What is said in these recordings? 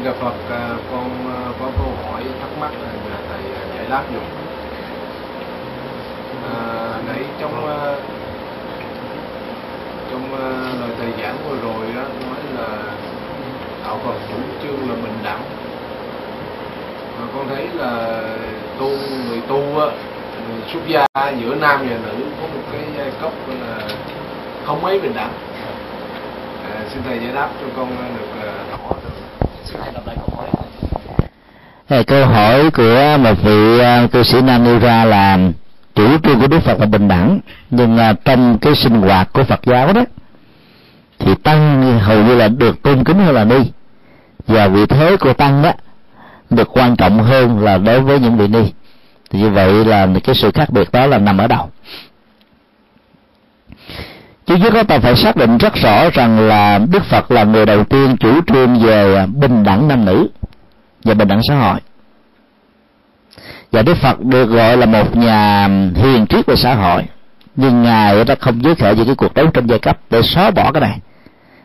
Xin Đà Phật, à, con à, có câu hỏi thắc mắc là nhờ thầy à, giải đáp dùm. À, nãy trong trong lời thầy giảng vừa rồi đó nói là đạo Phật chủ trương là bình đẳng. Mà con thấy là tu người tu á, người xuất gia giữa nam và nữ có một cái giai cấp là không mấy bình đẳng. À, xin thầy giải đáp cho con được rõ được. Câu hỏi của một vị à, cư sĩ nam nêu ra là, chủ trương của Đức Phật là bình đẳng, nhưng à, trong cái sinh hoạt của Phật giáo đó, thì tăng hầu như là được tôn kính hơn là ni. Và vị thế của tăng đó, được quan trọng hơn là đối với những vị ni. Thì như vậy là cái sự khác biệt đó là nằm ở đâu? Chứ nhất là ta phải xác định rất rõ rằng là Đức Phật là người đầu tiên chủ trương về bình đẳng nam nữ và bình đẳng xã hội. Và Đức Phật được gọi là một nhà hiền triết về xã hội. Nhưng ngài đã không giới thiệu về cái cuộc đấu tranh giai cấp để xóa bỏ cái này.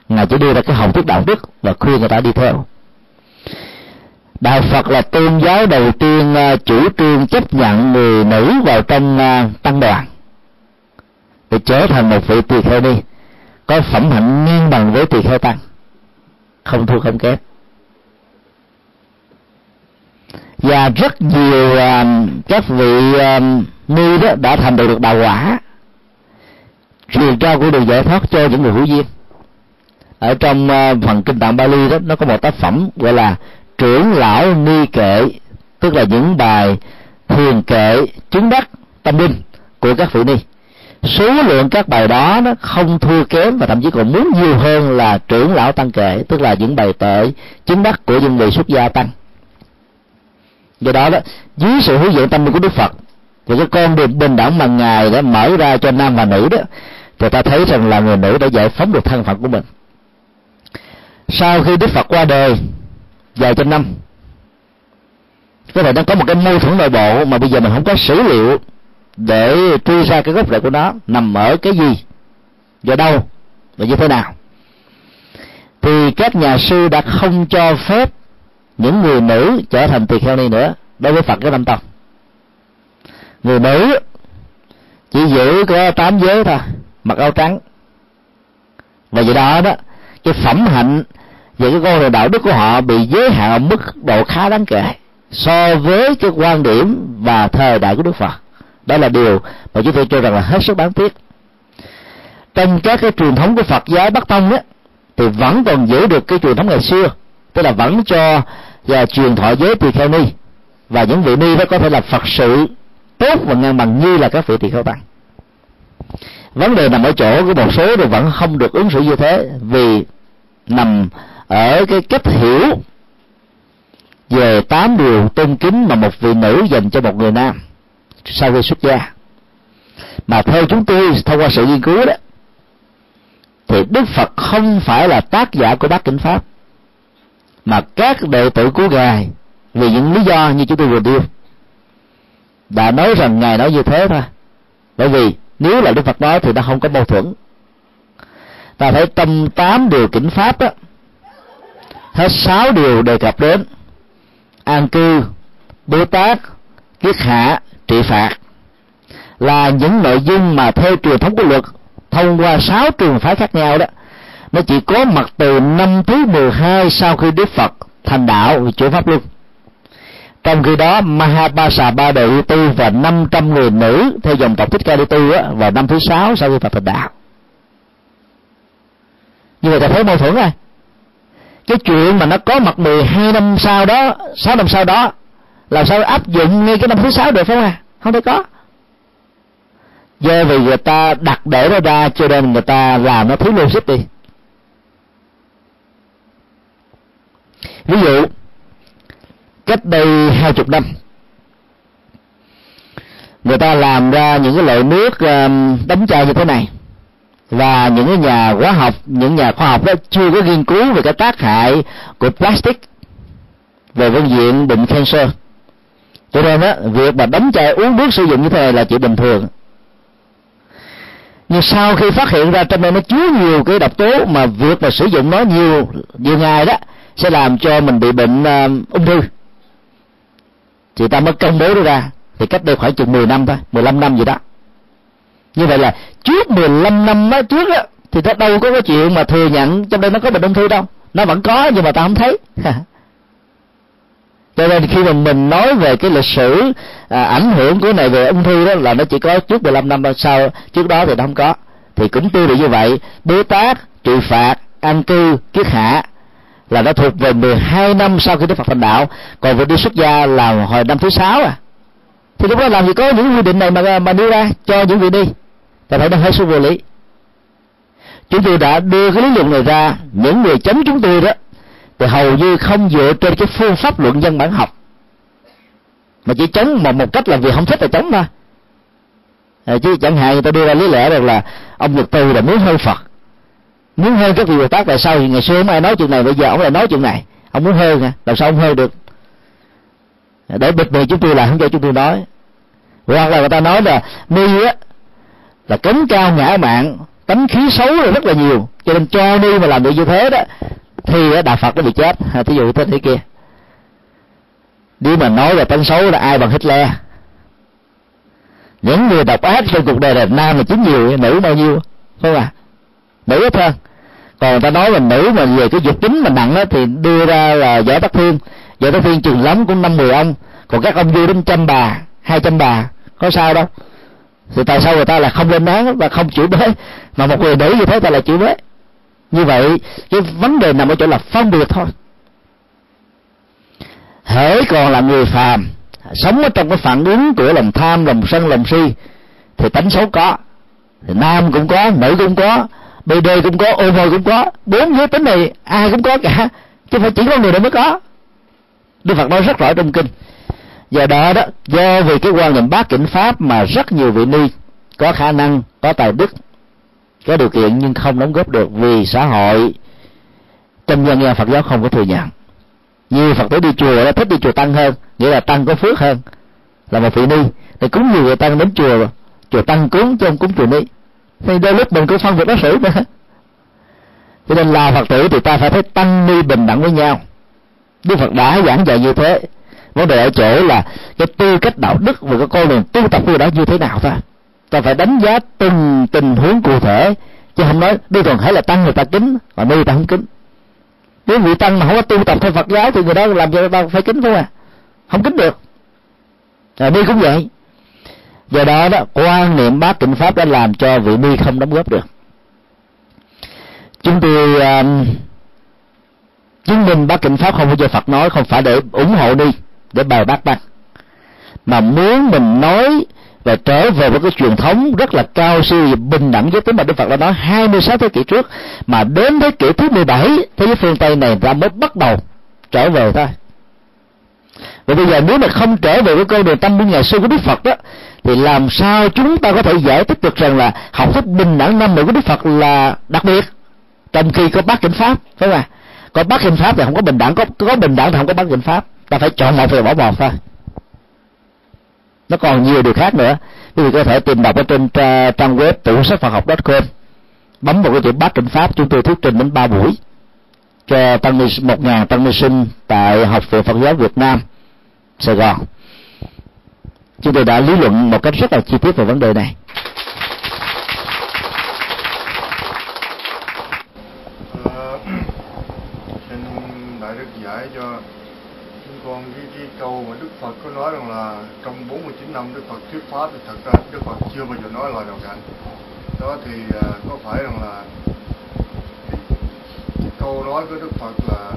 Ngài chỉ đưa ra cái hồng thức đạo đức và khuyên người ta đi theo. Đạo phật là tôn giáo đầu tiên à, chủ trương chấp nhận người nữ vào trong à, tăng đoàn để trở thành một vị tỳ kheo ni có phẩm hạnh ngang bằng với tỳ kheo tăng. Không thua không kém. Và rất nhiều uh, các vị uh, ni đó đã thành được đạo quả. Truyền trao của đường giải thoát cho những người hữu duyên. Ở trong uh, phần kinh tạng Bali đó nó có một tác phẩm gọi là trưởng lão ni kệ tức là những bài thiền kệ chứng đắc tâm linh của các vị ni số lượng các bài đó nó không thua kém và thậm chí còn muốn nhiều hơn là trưởng lão tăng kệ, tức là những bài tệ chứng đắc của những vị xuất gia tăng. Do đó đó, dưới sự hướng dẫn tâm linh của đức phật và cái con đường bình đẳng mà ngài đã mở ra cho nam và nữ đó, thì ta thấy rằng là người nữ đã giải phóng được thân phận của mình. Sau khi đức phật qua đời, vài trăm năm, có thể nó có một cái mâu thuẫn nội bộ mà bây giờ mình không có sử liệu để truy ra cái gốc rễ của nó, nằm ở cái gì do đâu, và như thế nào. Thì các nhà sư đã không cho phép những người nữ trở thành tỳ kheo ni nữa đối với phật cái năm tông. Người nữ chỉ giữ có tám giới thôi, mặc áo trắng. Và do đó đó, cái phẩm hạnh và cái con đường đạo đức của họ bị giới hạn ở mức độ khá đáng kể so với cái quan điểm và thời đại của đức phật đó là điều mà chúng tôi cho rằng là hết sức đáng tiếc. Trong các cái truyền thống của phật giáo bắc tông á, thì vẫn còn giữ được cái truyền thống ngày xưa, tức là vẫn cho và truyền thọ giới tỳ kheo ni và những vị ni đó có thể là phật sự tốt và ngang bằng như là các vị tỳ kheo tăng. Vấn đề nằm ở chỗ của một số thì vẫn không được ứng xử như thế, vì nằm ở cái cách hiểu về tám điều tôn kính mà một vị nữ dành cho một người nam sau khi xuất gia. Mà theo chúng tôi, thông qua sự nghiên cứu đó, thì đức phật không phải là tác giả của bát kinh pháp, mà các đệ tử của ngài, vì những lý do như chúng tôi vừa đưa, đã nói rằng ngài nói như thế thôi. Bởi vì nếu là đức phật nói thì nó không có mâu thuẫn. Ta thấy trong tám điều kinh pháp á, hết sáu điều đề cập đến. An cư bố tát kiết hạ trị phạt là những nội dung mà theo truyền thống của luật thông qua sáu trường phái khác nhau đó nó chỉ có mặt từ năm thứ 12 sau khi Đức Phật thành đạo chuyển pháp luân. Trong khi đó Mahapasa ba đời đi tu và 500 người nữ theo dòng tộc thích ca đi tu á, vào năm thứ sáu sau khi Phật thành đạo. Như vậy ta thấy mâu thuẫn rồi. Cái chuyện mà nó có mặt 12 năm sau đó 6 năm sau đó làm sao áp dụng ngay cái năm thứ sáu được phải không à? Không thể có. Do vì người ta đặt để nó ra, cho nên người ta làm nó thiếu logic đi. Ví dụ, cách đây hai chục năm, người ta làm ra những cái loại nước um, đóng chai như thế này. Và những cái nhà hóa học, những nhà khoa học đó chưa có nghiên cứu về cái tác hại của plastic về phương diện bệnh cancer cho nên á việc mà đóng chai uống nước sử dụng như thế này là chuyện bình thường. Nhưng sau khi phát hiện ra trong đây nó chứa nhiều cái độc tố mà việc mà sử dụng nó nhiều nhiều ngày đó sẽ làm cho mình bị bệnh uh, ung thư. Thì ta mới công bố ra thì cách đây khoảng chừng 10 năm thôi 15 năm gì đó. Như vậy là trước 15 năm đó trước á thì ta đâu có cái chuyện mà thừa nhận trong đây nó có bệnh ung thư đâu. Nó vẫn có nhưng mà ta không thấy. cho nên khi mà mình nói về cái lịch sử à, ảnh hưởng của này về ung thư đó là nó chỉ có trước 15 năm sau trước đó thì nó không có. Thì cũng tương tự như vậy bế tát trị phạt an cư kiết hạ là nó thuộc về 12 năm sau khi Đức Phật thành đạo. Còn việc đi xuất gia là hồi năm thứ sáu à. Thì lúc đó làm gì có những quy định này mà mà đưa ra cho những vị đi. Ta phải nó hết sức vô lý. Chúng tôi đã đưa cái lý luận này ra những người chống chúng tôi đó thì hầu như không dựa trên cái phương pháp luận dân bản học. Mà chỉ chống một một cách là vì không thích là chống thôi. À, chứ chẳng hạn người ta đưa ra lý lẽ rằng là ông nhật từ là muốn hơn phật. Muốn hơn các vị bồ tát tại sao? Thì ngày xưa không ai nói chuyện này bây giờ ông lại nói chuyện này. Ông muốn hơn à làm sao ông hơn được? Để bịt miệng chúng tôi là không cho chúng tôi nói. Hoặc là người ta nói là ni á là cấm cao ngã mạng tánh khí xấu là rất là nhiều. Cho nên cho ni mà làm được như thế đó thi đạo phật nó bị chết. Ờ, thí dụ thế thế kia. Nếu mà nói về tánh xấu là ai bằng Hitler? Những người độc ác trong cuộc đời là nam là chính nhiều nữ bao nhiêu không à nữ ít hơn. Còn ta nói là nữ mà về cái dục tính mà nặng đó thì đưa ra là võ tắc thiên võ tắc thiên chừng lắm cũng năm mười ông. Còn các ông vua đến trăm bà, hai trăm bà, có sao đâu. Thì tại sao người ta là không lên án và không chửi bới? Mà một người nữ như thế ta là chửi bới? Như vậy, cái vấn đề nằm ở chỗ là phân biệt thôi. Hễ còn là người phàm, sống ở trong cái phản ứng của lòng tham, lòng sân, lòng si, thì tánh xấu có, thì nam cũng có, nữ cũng có bd cũng có ô cũng có. Bốn giới tính này ai cũng có cả, chứ phải chỉ có người đó mới có. Đức phật nói rất rõ trong kinh. Do đó đó, do vì cái quan niệm bát cảnh pháp mà rất nhiều vị ni có khả năng, có tài đức có điều kiện nhưng không đóng góp được vì xã hội. Trong dân gian phật giáo không có thừa nhận. Như phật tử đi chùa là thích đi chùa tăng hơn, nghĩa là tăng có phước hơn, là một vị ni. Thì cúng nhiều người tăng đến chùa chùa tăng cúng chứ không cúng chùa ni. Thì đôi lúc mình cũng phân biệt đối xử nữa cho nên là phật tử thì ta phải thấy tăng ni bình đẳng với nhau. Đức phật đã giảng dạy như thế. Vấn đề ở chỗ là cái tư cách đạo đức và cái con đường tu tập của đó như thế nào thôi ta phải đánh giá từng tình huống cụ thể. Chứ không nói đi toàn thể là tăng người ta kính và đi ta không kính. Nếu vị tăng mà không có tu tập theo phật giáo thì người đó làm cho ta phải kính không à. Không kính được. Rồi đi cũng vậy. Do đó đó quan niệm bát tịnh pháp đã làm cho vị ni không đóng góp được. Chúng tôi um, chứng minh bát kinh pháp không phải do phật nói không phải để ủng hộ đi để bài bác tăng. Mà muốn mình nói và trở về với cái truyền thống rất là cao siêu và bình đẳng với tính mà Đức Phật đã nói 26 thế kỷ trước. Mà đến thế kỷ thứ 17 thế giới phương Tây này ta mới bắt đầu trở về thôi. Và bây giờ nếu mà không trở về với con đường tâm của ngày xưa của Đức Phật đó, thì làm sao chúng ta có thể giải thích được rằng là học thuyết bình đẳng năm của Đức Phật là đặc biệt? Trong khi có bát kinh pháp, phải không ạ? Có bát kinh pháp thì không có bình đẳng, có có bình đẳng thì không có bát kinh pháp. Ta phải chọn một và bỏ một thôi nó còn nhiều điều khác nữa. Quý vị có thể tìm đọc ở trên ờ, trang web tủ sách Phật học com. Bấm vào cái chữ bát kinh pháp, chúng tôi thuyết trình đến ba buổi cho tăng ni một ngàn tăng ni sinh tại học viện Phật giáo Việt Nam, Sài Gòn. Chúng tôi đã lý luận một cách rất là chi tiết về vấn đề này. Còn con cái, cái câu mà Đức Phật có nói rằng là trong 49 năm Đức Phật thuyết pháp thì thật ra Đức Phật chưa bao giờ nói lời nào cả. Đó thì uh, có phải rằng là cái, cái câu nói của Đức Phật là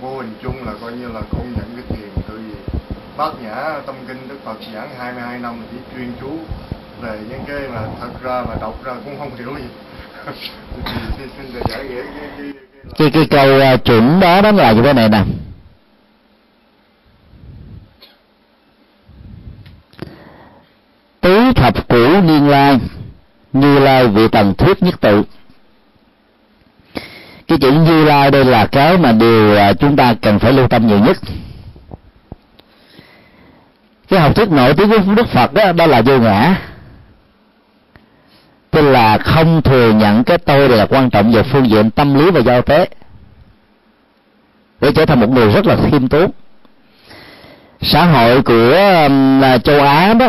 vô hình chung là coi như là công nhận cái thiền tự gì bát nhã tâm kinh Đức Phật giảng 22 năm chỉ chuyên chú về những cái mà thật ra mà đọc ra cũng không hiểu gì. Thì xin, xin giải nghĩa cái, cái, cái, cái câu uh, chuẩn đó đó là như thế này nè. Tứ thập cửu niên lai như lai vị tầng thuyết nhất tự. Cái chữ như lai đây là cái mà điều à, chúng ta cần phải lưu tâm nhiều nhất. Cái học thuyết nổi tiếng của đức phật đó, đó là vô ngã. Tức là không thừa nhận cái tôi là quan trọng về phương diện tâm lý và giao tế. Để trở thành một người rất là khiêm tốn. Xã hội của à, châu á đó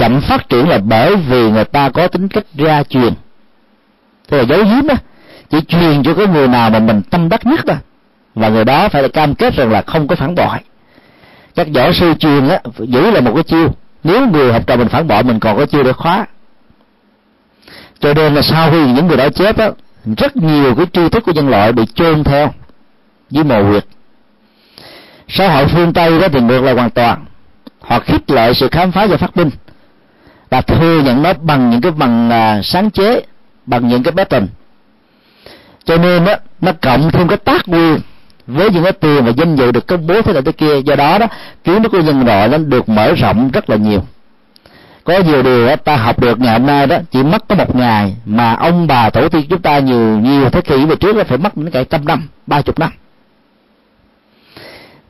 chậm phát triển là bởi vì người ta có tính cách ra truyền. Tức là giấu giếm đó chỉ truyền cho cái người nào mà mình tâm đắc nhất đó và người đó phải là cam kết rằng là không có phản bội. Các võ sư truyền á, giữ là một cái chiêu. Nếu người học trò mình phản bội, mình còn có chiêu để khóa. Cho nên là sau khi những người đó chết á, rất nhiều cái tri thức của nhân loại bị chôn theo với mồ huyệt. Xã hội phương tây đó thì ngược lại hoàn toàn. Họ khích lệ sự khám phá và phát minh và thừa nhận nó bằng những cái bằng à, sáng chế bằng những cái pattern cho nên đó, nó cộng thêm cái tác quyền với những cái tiền và danh dự được công bố thế này thế kia. Do đó đó kiến thức của nhân loại nó được mở rộng rất là nhiều. Có nhiều điều đó, ta học được ngày hôm nay đó chỉ mất có một ngày mà ông bà tổ tiên chúng ta nhiều nhiều thế kỷ về trước là phải mất đến cả trăm năm ba chục năm.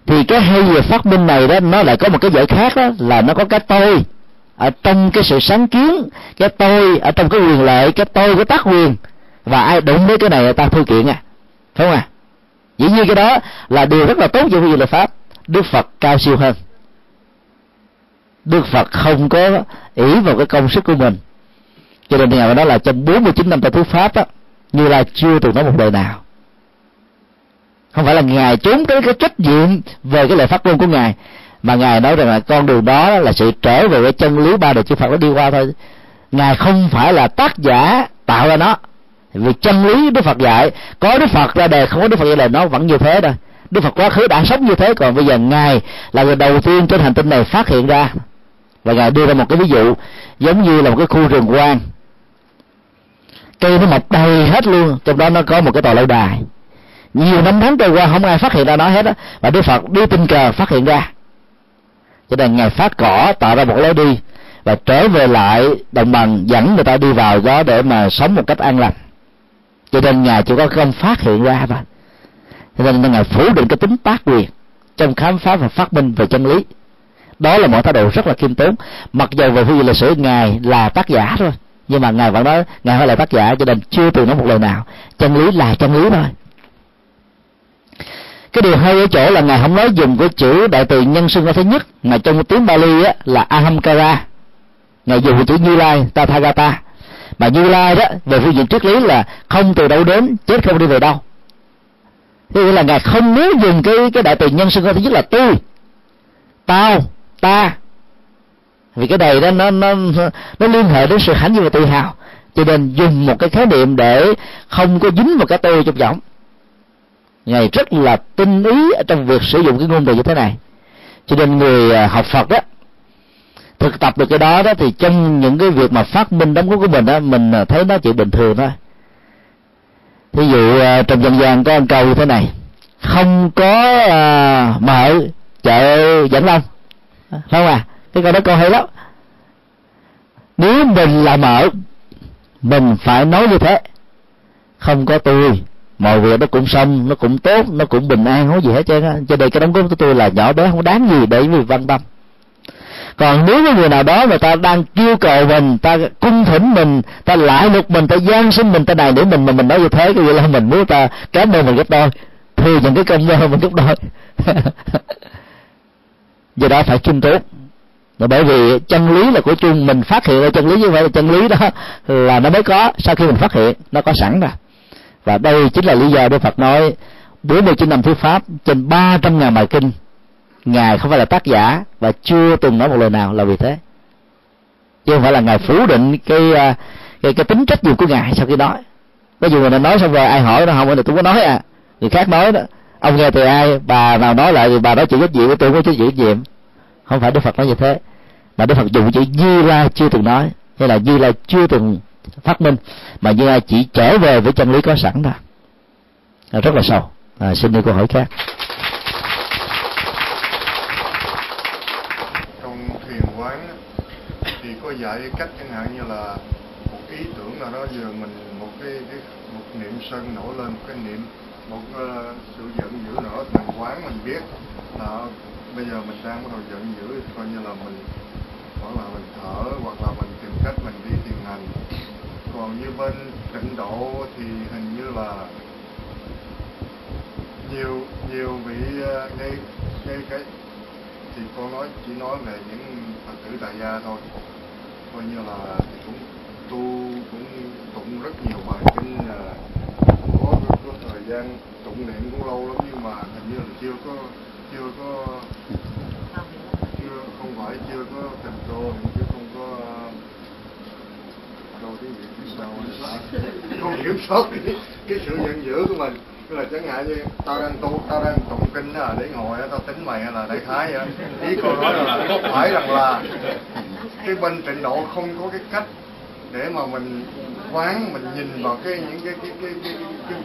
Thì cái hay về phát minh này đó nó lại có một cái giải khác đó là nó có cái tôi ở trong cái sự sáng kiến, cái tôi, ở trong cái quyền lợi, cái tôi có tác quyền. Và ai đụng với cái này là ta thư kiện à. Phải không à? Dĩ nhiên cái đó là điều rất là tốt cho việc luật pháp. Đức phật cao siêu hơn. Đức phật không có ý vào cái công sức của mình. Cho nên ngày đó là trong 49 năm ta thuyết pháp á, như là chưa từng nói một lời nào. Không phải là ngài trốn cái cái trách nhiệm về cái lời phát ngôn của ngài mà ngài nói rằng là con đường đó là sự trở về với chân lý ba đời chư Phật nó đi qua thôi. Ngài không phải là tác giả tạo ra nó. Vì chân lý Đức Phật dạy, có Đức Phật ra đời, không có Đức Phật ra đời, nó vẫn như thế thôi. Đức Phật quá khứ đã sống như thế, còn bây giờ ngài là người đầu tiên trên hành tinh này phát hiện ra. Và ngài đưa ra một cái ví dụ, giống như là một cái khu rừng quan cây nó mọc đầy hết luôn, trong đó nó có một cái tòa lâu đài. Nhiều năm tháng trôi qua, không ai phát hiện ra nó hết á. Và đức phật đi tình cờ phát hiện ra cho nên ngài phát cỏ tạo ra một lối đi, và trở về lại đồng bằng, dẫn người ta đi vào đó để mà sống một cách an lành. Cho nên ngài chỉ có không phát hiện ra mà. Cho nên ngài phủ định cái tính tác quyền trong khám phá và phát minh về chân lý. Đó là một thái độ rất là khiêm tốn. Mặc dù về phương diện lịch sử, ngài là tác giả thôi. Nhưng mà ngài vẫn nói, ngài phải là tác giả, cho nên chưa từng nói một lời nào. Chân lý là chân lý thôi cái điều hay ở chỗ là ngài không nói dùng cái chữ đại từ nhân xưng ra thứ nhất. Mà trong tiếng Bali á, là ahamkara. Ngài dùng cái chữ như lai tathagata. Mà như lai đó về phương diện triết lý là không từ đâu đến chết không đi về đâu. Thế nghĩa là ngài không muốn dùng cái cái đại từ nhân xưng ra thứ nhất là tôi tao ta. Vì cái này đó nó nó nó liên hệ đến sự hãnh diện và tự hào. Cho nên dùng một cái khái niệm để không có dính vào cái tôi trong giọng ngài rất là tinh ý trong việc sử dụng cái ngôn từ như thế này. Cho nên người à, học phật đó thực tập được cái đó đó thì trong những cái việc mà phát minh đóng góp của mình đó mình à, thấy nó chỉ bình thường thôi. Thí dụ à, trong dân gian có một câu như thế này không có à, mợ chợ dẫn long. Không à cái câu đó câu hay lắm. Nếu mình là mợ mình phải nói như thế. Không có tôi mọi việc nó cũng xong, nó cũng tốt, nó cũng bình an, không có gì hết trơn á. Cho nên cái đóng góp của tôi là nhỏ bé, không đáng gì để người quan tâm còn nếu cái người nào đó mà ta đang kêu cầu mình, ta cung thỉnh mình, ta lại lục mình, ta gian sinh mình, ta đài để mình mà mình nói như thế cái gì là mình muốn ta cảm ơn mình gấp đôi, thì những cái công ơn mình gấp đôi. Do đó phải khiêm tốn là bởi vì chân lý là của chung, mình phát hiện ra chân lý như vậy là chân lý đó, là nó mới có. Sau khi mình phát hiện, nó có sẵn rồi và đây chính là lý do Đức Phật nói 49 năm thuyết pháp trên 300 ngàn bài kinh ngài không phải là tác giả và chưa từng nói một lời nào là vì thế. Chứ không phải là ngài phủ định cái à, cái, cái tính trách nhiệm của ngài sau khi nói. Có dù người nói xong rồi ai hỏi nó không thì tôi có nói à. Người khác nói đó ông nghe từ ai? Bà nào nói lại thì bà nói chịu trách nhiệm tôi có chịu trách nhiệm. Không phải đức phật nói như thế mà đức phật dùng chữ như la chưa từng nói hay là như la chưa từng phát minh mà như ai chỉ trở về với chân lý có sẵn thôi. À, rất là sâu. À, xin đi câu hỏi khác. Trong thiền quán thì có dạy cách chẳng hạn như là một ý tưởng nào đó giờ mình một cái, cái một niệm sân nổi lên một cái niệm một uh, sự giận dữ nữa thiền quán mình biết là bây giờ mình đang bắt đầu giận dữ coi như là mình hoặc là mình thở hoặc là mình tìm cách mình đi thiền hành còn như bên tịnh độ thì hình như là nhiều nhiều vị ờ, ngay ngay cái thì con nói chỉ nói về những phật tử tại gia thôi. Coi như là cũng tu cũng tụng rất nhiều bài kinh ờ, có, có thời gian tụng niệm cũng lâu lắm nhưng mà hình như là chưa có chưa có chưa không phải chưa có thành chứ không có đâu cái gì phía sau không kiểm soát cái, cái sự giận dữ của mình. Tức là chẳng hạn như tao đang tu tao đang tụng kinh đó là để ngồi tao tính mày là đại khái vậy ý cô nói là có phải rằng là cái bên tịnh độ không có cái cách để mà mình quán mình nhìn vào cái những cái cái cái cái, cái, cái,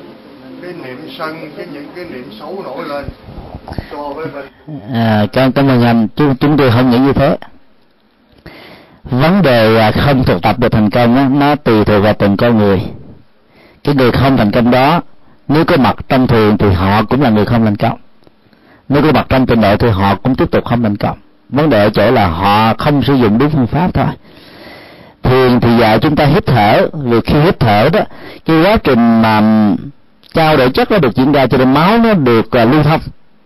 cái niệm sân cái những cái niệm xấu nổi lên so với bên à, cảm, cảm ơn anh. Chúng, chúng tôi không nghĩ như thế. Vấn đề không thực tập được thành công đó, nó tùy thuộc vào từng con người cái người không thành công đó nếu có mặt trong thường thì họ cũng là người không thành công. Nếu có mặt trong trình độ thì họ cũng tiếp tục không thành công. Vấn đề ở chỗ là họ không sử dụng đúng phương pháp thôi. Thường thì dạy chúng ta hít thở vì khi hít thở đó cái quá trình mà trao đổi chất nó được diễn ra cho nên máu nó được uh, lưu thông.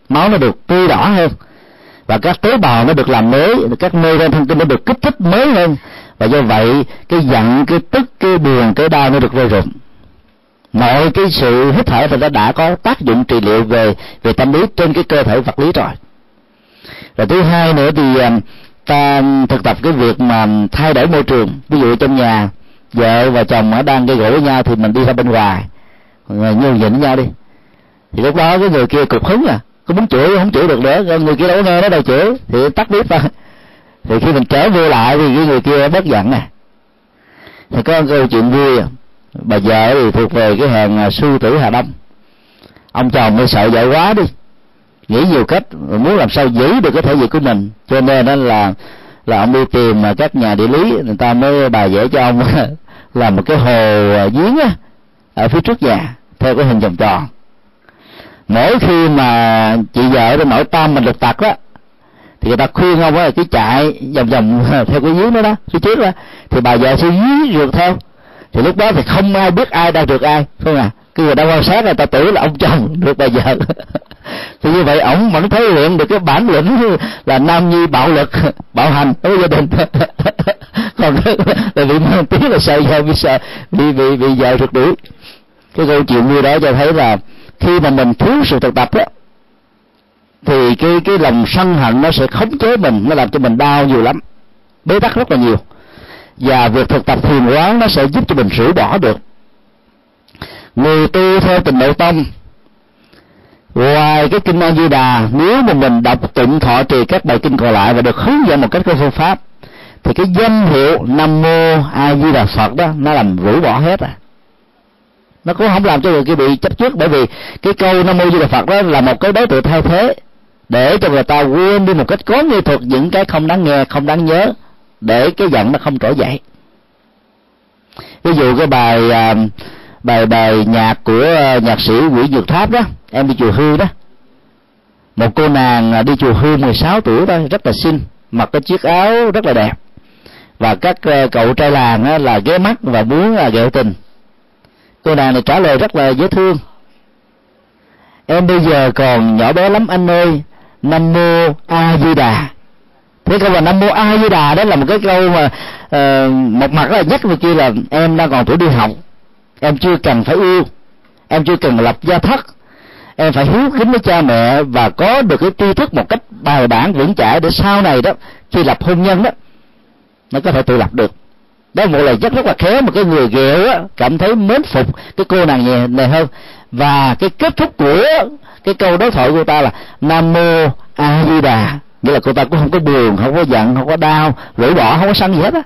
Máu nó được tươi đỏ hơn. Và các tế bào nó được làm mới các neuron thần kinh nó được kích thích mới hơn. Và do vậy cái giận cái tức cái buồn cái đau nó được rơi rụng mọi cái sự hít thở thì nó đã có tác dụng trị liệu về về tâm lý trên cái cơ thể vật lý rồi. Rồi thứ hai nữa thì à, ta thực tập cái việc mà thay đổi môi trường. Ví dụ trong nhà, vợ và chồng ở đang gây gỗ với nhau thì mình đi ra bên ngoài. Người nhường nhịn với nhau đi. Thì lúc đó cái người kia cục hứng à. Có muốn chửi, không chửi được nữa. Người kia đâu có nghe nó đâu chửi. Thì tắt bếp ra. Thì khi mình trở vô lại thì cái người kia bất giận nè thì có câu chuyện vui à bà vợ thì thuộc về cái hàng à, sư tử hà đông. Ông chồng mới sợ vợ quá đi. Nghĩ nhiều cách, muốn làm sao giữ được cái thể diện của mình. Cho nên đó là là ông đi tìm mà các nhà địa lý. Người ta mới bà vẽ cho ông à, làm một cái hồ à, giếng á, ở phía trước nhà, theo cái hình vòng tròn. Mỗi khi mà chị vợ nó nổi tam mình lục tặc đó thì người ta khuyên ông á cứ chạy vòng vòng theo cái giếng đó đó, phía trước đó. Thì bà vợ sẽ dí rượt theo thì lúc đó thì không ai biết ai đang được ai không à cái người đang quan sát người ta tưởng là ông chồng được bà vợ. Thì như vậy ổng vẫn thể hiện được cái bản lĩnh là nam nhi bạo lực bạo hành. Đối với gia đình. Còn là bị mang tiếng là sợ vợ bị sợ bị bị bị vợ rượt đuổi. Cái câu chuyện như đó cho thấy là khi mà mình thiếu sự thực tập á, thì cái cái lòng sân hận nó sẽ khống chế mình nó làm cho mình đau nhiều lắm. Bế tắc rất là nhiều và việc thực tập thiền quán nó sẽ giúp cho mình rửa bỏ được. Người tu theo tình độ tông. Ngoài cái kinh A Di Đà, nếu mà mình đọc tụng thọ trì các bài kinh còn lại và được hướng dẫn một cách có phương pháp, thì cái danh hiệu Nam Mô A Di Đà Phật đó, nó làm rũ bỏ hết à. Nó cũng không làm cho người kia bị chấp trước, bởi vì cái câu Nam Mô Di Đà Phật đó là một cái đối tượng thay thế, để cho người ta quên đi một cách có nghệ thuật những cái không đáng nghe, không đáng nhớ để cái giận nó không trỗi dậy. Ví dụ cái bài à, bài bài nhạc của nhạc sĩ Nguyễn Dược Tháp đó, em đi chùa hư đó. Một cô nàng à, đi chùa hư 16 tuổi thôi, rất là xinh, mặc cái chiếc áo rất là đẹp. Và các à, cậu trai làng là ghé mắt và muốn là ghẹo tình. Cô nàng này trả lời rất là dễ thương. Em bây giờ còn nhỏ bé lắm anh ơi, nam mô a di đà cái câu là nam mô a di đà đó là một cái câu mà uh, một mặt là nhắc người kia là em đang còn tuổi đi học. Em chưa cần phải yêu. Em chưa cần lập gia thất. Em phải hiếu kính với cha mẹ và có được cái tri thức một cách bài bản vững chãi để sau này đó khi lập hôn nhân đó nó có thể tự lập được. Đó là một lời rất rất là khéo một cái người ghẹo á cảm thấy mến phục cái cô nàng này, này hơn. Và cái kết thúc của cái câu đối thoại của ta là nam mô a di đà nghĩa là cô ta cũng không có buồn, không có giận, không có đau rủi bỏ, không có sân gì hết á.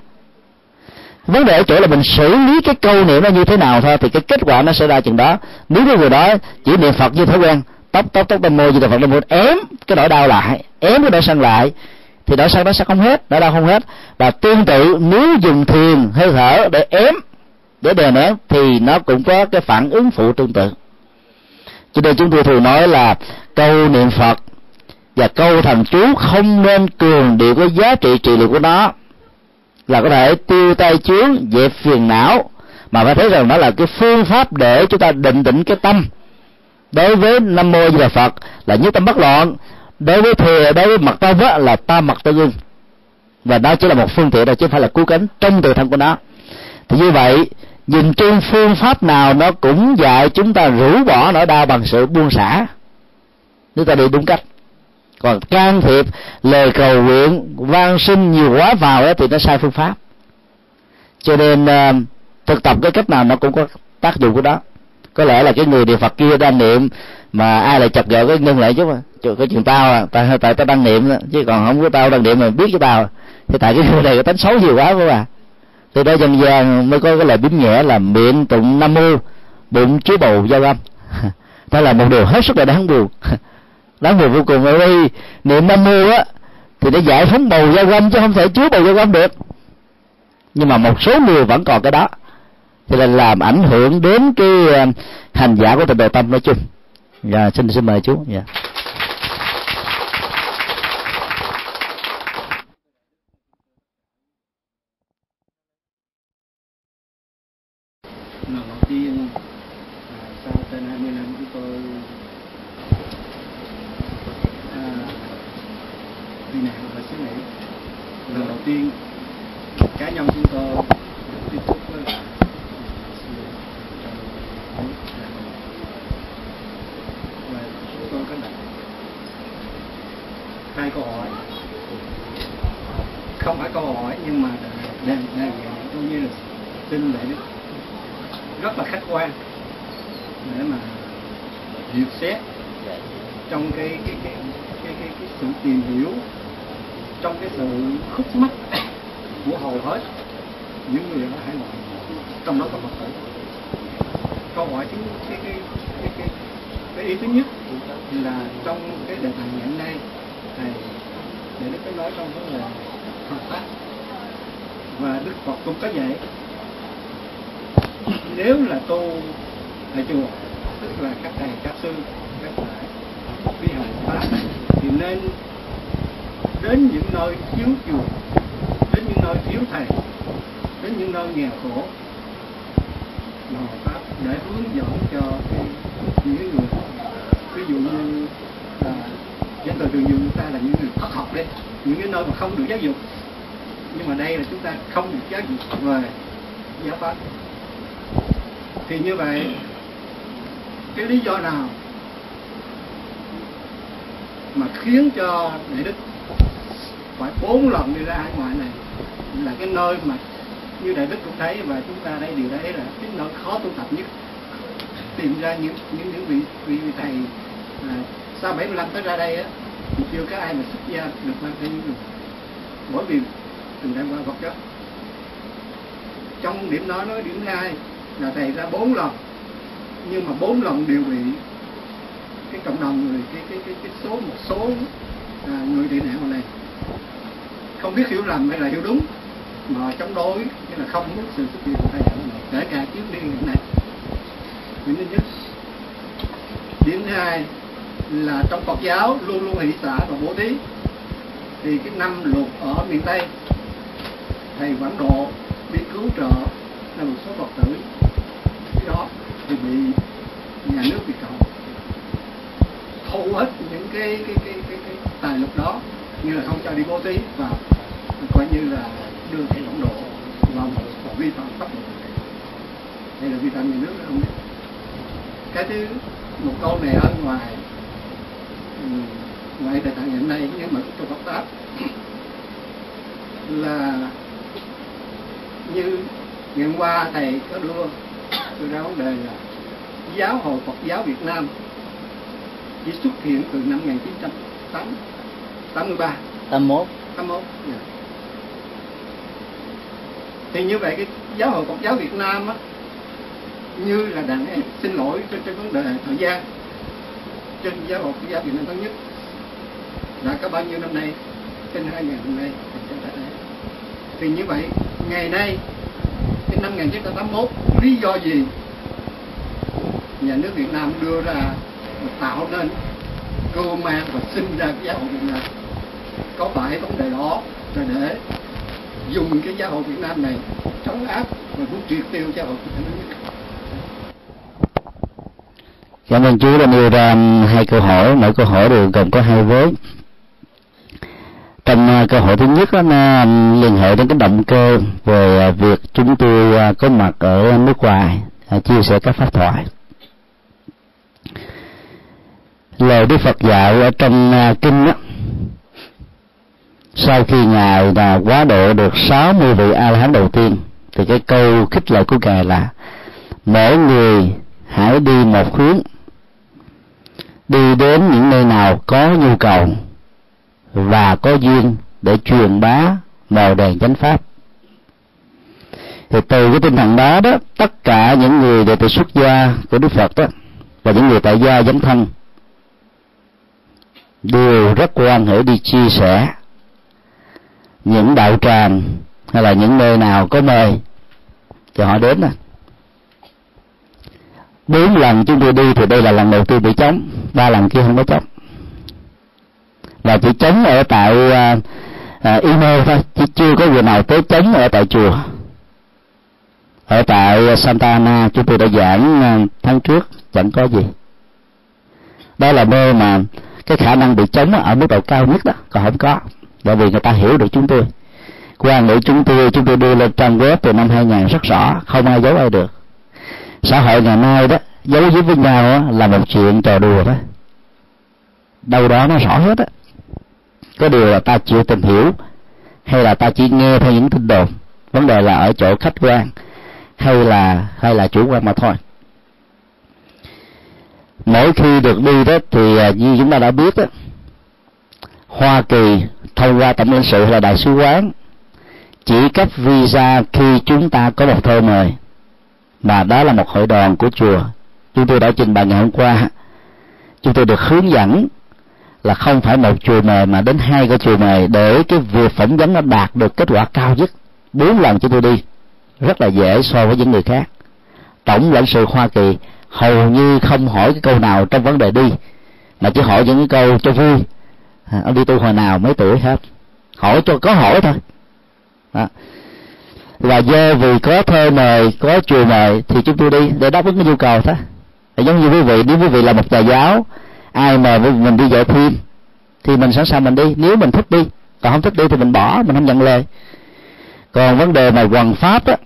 Vấn đề ở chỗ là mình xử lý cái câu niệm nó như thế nào thôi, thì cái kết quả nó sẽ ra chừng đó. Nếu cái người đó chỉ niệm phật như thói quen, tóc tóc tóc lên mô như là phật lên mô ém cái nỗi đau lại, ém cái nỗi sân lại, thì nỗi sân nó sẽ không hết, nỗi đau không hết. Và tương tự, nếu dùng thiền hơi thở để ém, để đè nén, thì nó cũng có cái phản ứng phụ tương tự. Cho nên chúng tôi thường nói là câu niệm phật và câu thần chú không nên cường điệu cái giá trị trị liệu của nó. Là có thể tiêu tay chướng dẹp phiền não. Mà phải thấy rằng đó là cái phương pháp để chúng ta định tĩnh cái tâm. Đối với nam mô di đà phật là nhất tâm bất loạn. Đối với thừa đối với mặt tông á, là ta mặt tương gương. Và đó chỉ là một phương tiện đó chứ không phải là cứu cánh trong tự thân của nó. Thì như vậy nhìn chung phương pháp nào nó cũng dạy chúng ta rũ bỏ nỗi đau bằng sự buông xả. Nếu ta đi đúng cách còn can thiệp lời cầu nguyện, van sinh nhiều quá vào đó thì nó sai phương pháp. Cho nên ờ, thực tập cái cách nào nó cũng có tác dụng của đó. Có lẽ là cái người địa phật kia đang niệm mà ai lại chập gỡ cái ngưng lại chút à. chứ cái chuyện tao à tại tại tao đang niệm đó. chứ còn không có tao đang niệm mà biết cái tao. Thì tại cái người này có tính xấu nhiều quá các bạn từ đó dân gian mới có cái lời biến nhẹ là miệng tụng nam mô, bụng chứa bầu, giao âm. Đó là một điều hết sức là đáng buồn. đáng người vô cùng ở đây niệm nam mô á, thì để giải phóng bầu giao quanh chứ không thể chứa bầu giao quanh được. Nhưng mà một số người vẫn còn cái đó. Cho nên làm ảnh hưởng đến cái à, hành giả của tịnh độ tâm nói chung. Dạ xin xin mời chú. Dạ. yeah đầu tiên à, sau trên 20 năm chúng tôi à, đi nạn ở xứ Mỹ lần đầu tiên cá nhân chúng tôi tiếp xúc với lại và chúng tôi có đặt hai câu hỏi không phải câu hỏi nhưng mà đề đề nghị tôi như là xin lễ đức rất là khách quan để mà duyệt xét trong cái cái cái cái cái, cái sự tìm hiểu trong cái sự khúc mắc của hầu hết những người ở hải ngoại trong đó có phật tử câu hỏi thứ cái cái cái cái, cái ý thứ nhất là trong cái đề tài ngày hôm nay thầy để đức có nói trong vấn đề Phật pháp và đức Phật cũng có dạy. Nếu là tu ở chùa tức là các thầy các sư các thầy vi hành pháp thì nên đến những nơi thiếu chùa đến những nơi thiếu thầy đến những nơi nghèo khổ mà pháp để hướng dẫn cho cái, những người ví dụ như là dân từ thường dùng ta là những người thất học đấy những cái nơi mà không được giáo dục. Nhưng mà đây là chúng ta không được giáo dục về giáo pháp. Thì như vậy cái lý do nào mà khiến cho đại đức phải bốn lần đi ra hải ngoại này là cái nơi mà như đại đức cũng thấy và chúng ta đây điều đấy là cái nó khó tu tập nhất. Tìm ra những những những vị vị, vị thầy à, sau 75 tới ra đây á thì chưa có ai mà xuất gia được mang theo những bởi vì từng đang qua Phật chất trong điểm đó nói điểm hai là thầy ra bốn lần. Nhưng mà bốn lần đều bị cái cộng đồng người cái cái cái, cái số một số à, người tị nạn này. Không biết hiểu lầm hay là hiểu đúng mà chống đối nghĩa là không muốn sự xuất hiện của tai nạn này. Kể cả chuyến đi hiện nay. Điểm thứ nhất. Điểm thứ hai là trong Phật giáo luôn luôn hỷ xả và bố thí. Thì cái năm luật ở miền Tây thầy Quảng Độ đi cứu trợ là một số Phật tử. Cái đó thì bị nhà nước bị Cộng thu hết những cái cái cái cái, cái tài lực đó như là không cho đi bố thí và coi như là đưa thầy Quảng Độ vào một, một vi phạm pháp luật đây là vi phạm nhà nước không biết. Cái thứ một câu này ở ngoài ừ, ngoài đề tài hiện nay nhưng mà trong Phật pháp là như ngày hôm qua thầy có đưa đưa ra vấn đề là giáo hội Phật giáo Việt Nam chỉ xuất hiện từ năm 1983 81 81 yeah thì như vậy cái giáo hội Phật giáo Việt Nam á như là đàn em xin lỗi trên, trên vấn đề thời gian trên giáo hội Phật giáo Việt Nam thống nhất. Đã có bao nhiêu năm nay? Trên hai ngàn năm nay thì như vậy ngày nay cái năm 1981 lý do gì nhà nước Việt Nam đưa ra và tạo nên cơ mang và sinh ra cái giáo hội Việt Nam? Có phải vấn đề đó là để dùng cái giáo hội Việt Nam này chống áp và muốn triệt tiêu giáo hội Việt Nam cảm ơn chú đã đưa ra um, hai câu hỏi. Mỗi câu hỏi đều gồm có hai vế. Trong uh, câu hỏi thứ nhất đó, um, liên hệ đến cái động cơ về uh, việc chúng tôi uh, có mặt ở nước ngoài chia sẻ các pháp thoại. Lời đức phật dạy ở trong kinh đó sau khi ngài là quá độ được 60 vị a la hán đầu tiên, thì cái câu khích lệ của ngài là, mỗi người hãy đi một hướng, đi đến những nơi nào có nhu cầu và có duyên để truyền bá màu đèn chánh pháp. Thì từ cái tinh thần đó đó, tất cả những người đệ tử xuất gia của đức phật đó, và những người tại gia dấn thân, đều rất quan hệ đi chia sẻ những đạo tràng hay là những nơi nào có mời thì họ đến nè bốn lần chúng tôi đi thì đây là lần đầu tiên bị chống ba lần kia không có chống. Và chỉ chống ở tại uh, uh, email thôi chứ chưa có người nào tới chống ở tại chùa. Ở tại Santa Ana chúng tôi đã giảng à, tháng trước chẳng có gì. Đó là nơi mà cái khả năng bị chống ở mức độ cao nhất đó còn không có bởi vì người ta hiểu được chúng tôi. Quan điểm chúng tôi chúng tôi đưa lên trang web từ năm 2000 rất rõ không ai giấu ai được. Xã hội ngày nay đó giấu giếm với nhau đó, là một chuyện trò đùa đó. Đâu đó nó rõ hết á. Có điều là ta chịu tìm hiểu hay là ta chỉ nghe theo những tin đồn. Vấn đề là ở chỗ khách quan hay là hay là chủ quan mà thôi. Mỗi khi được đi đó thì à, như chúng ta đã biết đó Hoa Kỳ thông qua tổng lãnh sự hay là đại sứ quán, chỉ cấp visa khi chúng ta có một thơ mời. Mà đó là một hội đoàn của chùa. Chúng tôi đã trình bày ngày hôm qua. Chúng tôi được hướng dẫn là không phải một chùa mời mà đến hai cái chùa mời để cái việc phỏng vấn nó đạt được kết quả cao nhất. Bốn lần chúng tôi đi. Rất là dễ so với những người khác. Tổng lãnh sự hoa kỳ hầu như không hỏi cái câu nào trong vấn đề đi, mà chỉ hỏi những cái câu cho vui à, ông đi tu hồi nào mấy tuổi hết. Hỏi cho có hỏi thôi. Đó. và do vì có thơ mời có chùa mời thì chúng tôi đi để đáp ứng cái nhu cầu thôi. Giống như quý vị nếu quý vị là một nhà giáo ai mà mình đi dạy thêm thì mình sẵn sàng mình đi. Nếu mình thích đi còn không thích đi thì mình bỏ mình không nhận lời. Còn vấn đề mà hoàn pháp á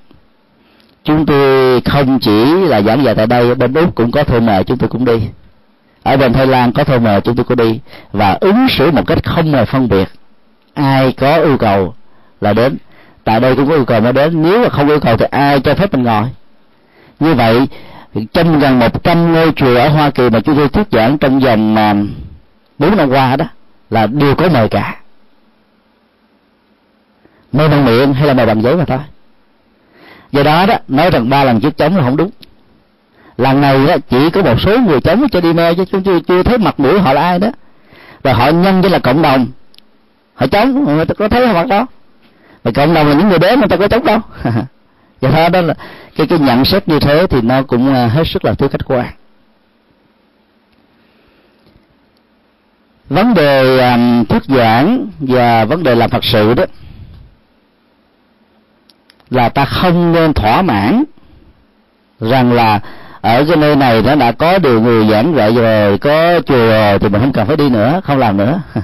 chúng tôi không chỉ là giảng dạy tại đây bên úc cũng có thơ mời chúng tôi cũng đi ở bên thái lan có thơ mời chúng tôi có đi và ứng xử một cách không hề phân biệt. Ai có yêu cầu là đến. Tại đây cũng có yêu cầu mới đến. Nếu mà không yêu cầu thì ai cho phép mình ngồi? Như vậy, trong gần một trăm ngôi chùa ở Hoa Kỳ mà chúng tôi thuyết giảng trong vòng à, bốn năm qua đó là đều có mời cả. Mời bằng miệng hay là mời bằng giấy mà thôi. Do đó đó, nói rằng ba lần trước chống là không đúng lần này đó, chỉ có một số người chống cho đi mê chứ chúng tôi chưa thấy mặt mũi họ là ai đó. Và họ nhân với là cộng đồng. Họ chống người ta có thấy mặt đó? Mà cộng đồng là những người đến người ta có chống đâu? Vậy đó đó là cái cái nhận xét như thế thì nó cũng à, hết sức là thiếu khách quan. Vấn đề um, thuyết giảng và vấn đề làm phật sự đó là ta không nên thỏa mãn rằng là ở cái nơi này nó đã có điều người giảng dạy rồi, có chùa rồi thì mình không cần phải đi nữa, không làm nữa.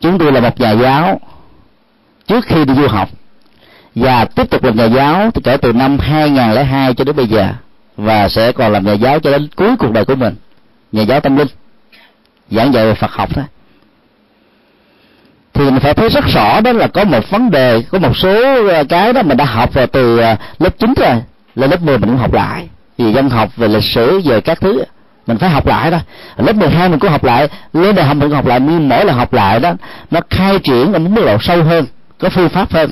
Chúng tôi là một nhà giáo. Trước khi đi du học và tiếp tục làm nhà giáo thì kể từ năm 2002 cho đến bây giờ và sẽ còn làm nhà giáo cho đến cuối cuộc đời của mình. Nhà giáo tâm linh, giảng dạy về Phật học thôi. Thì mình phải thấy rất rõ đó là có một vấn đề, có một số ờ, cái đó mình đã học vào từ ờ, lớp 9 rồi lên lớp 10 mình cũng học lại. Vì dân học, về lịch sử, về các thứ, mình phải học lại đó. Lớp 12 mình cũng học lại. Lên đại học mình cũng học lại. Nhưng mỗi lần học lại đó, nó khai triển ở mức độ sâu hơn, có phương pháp hơn,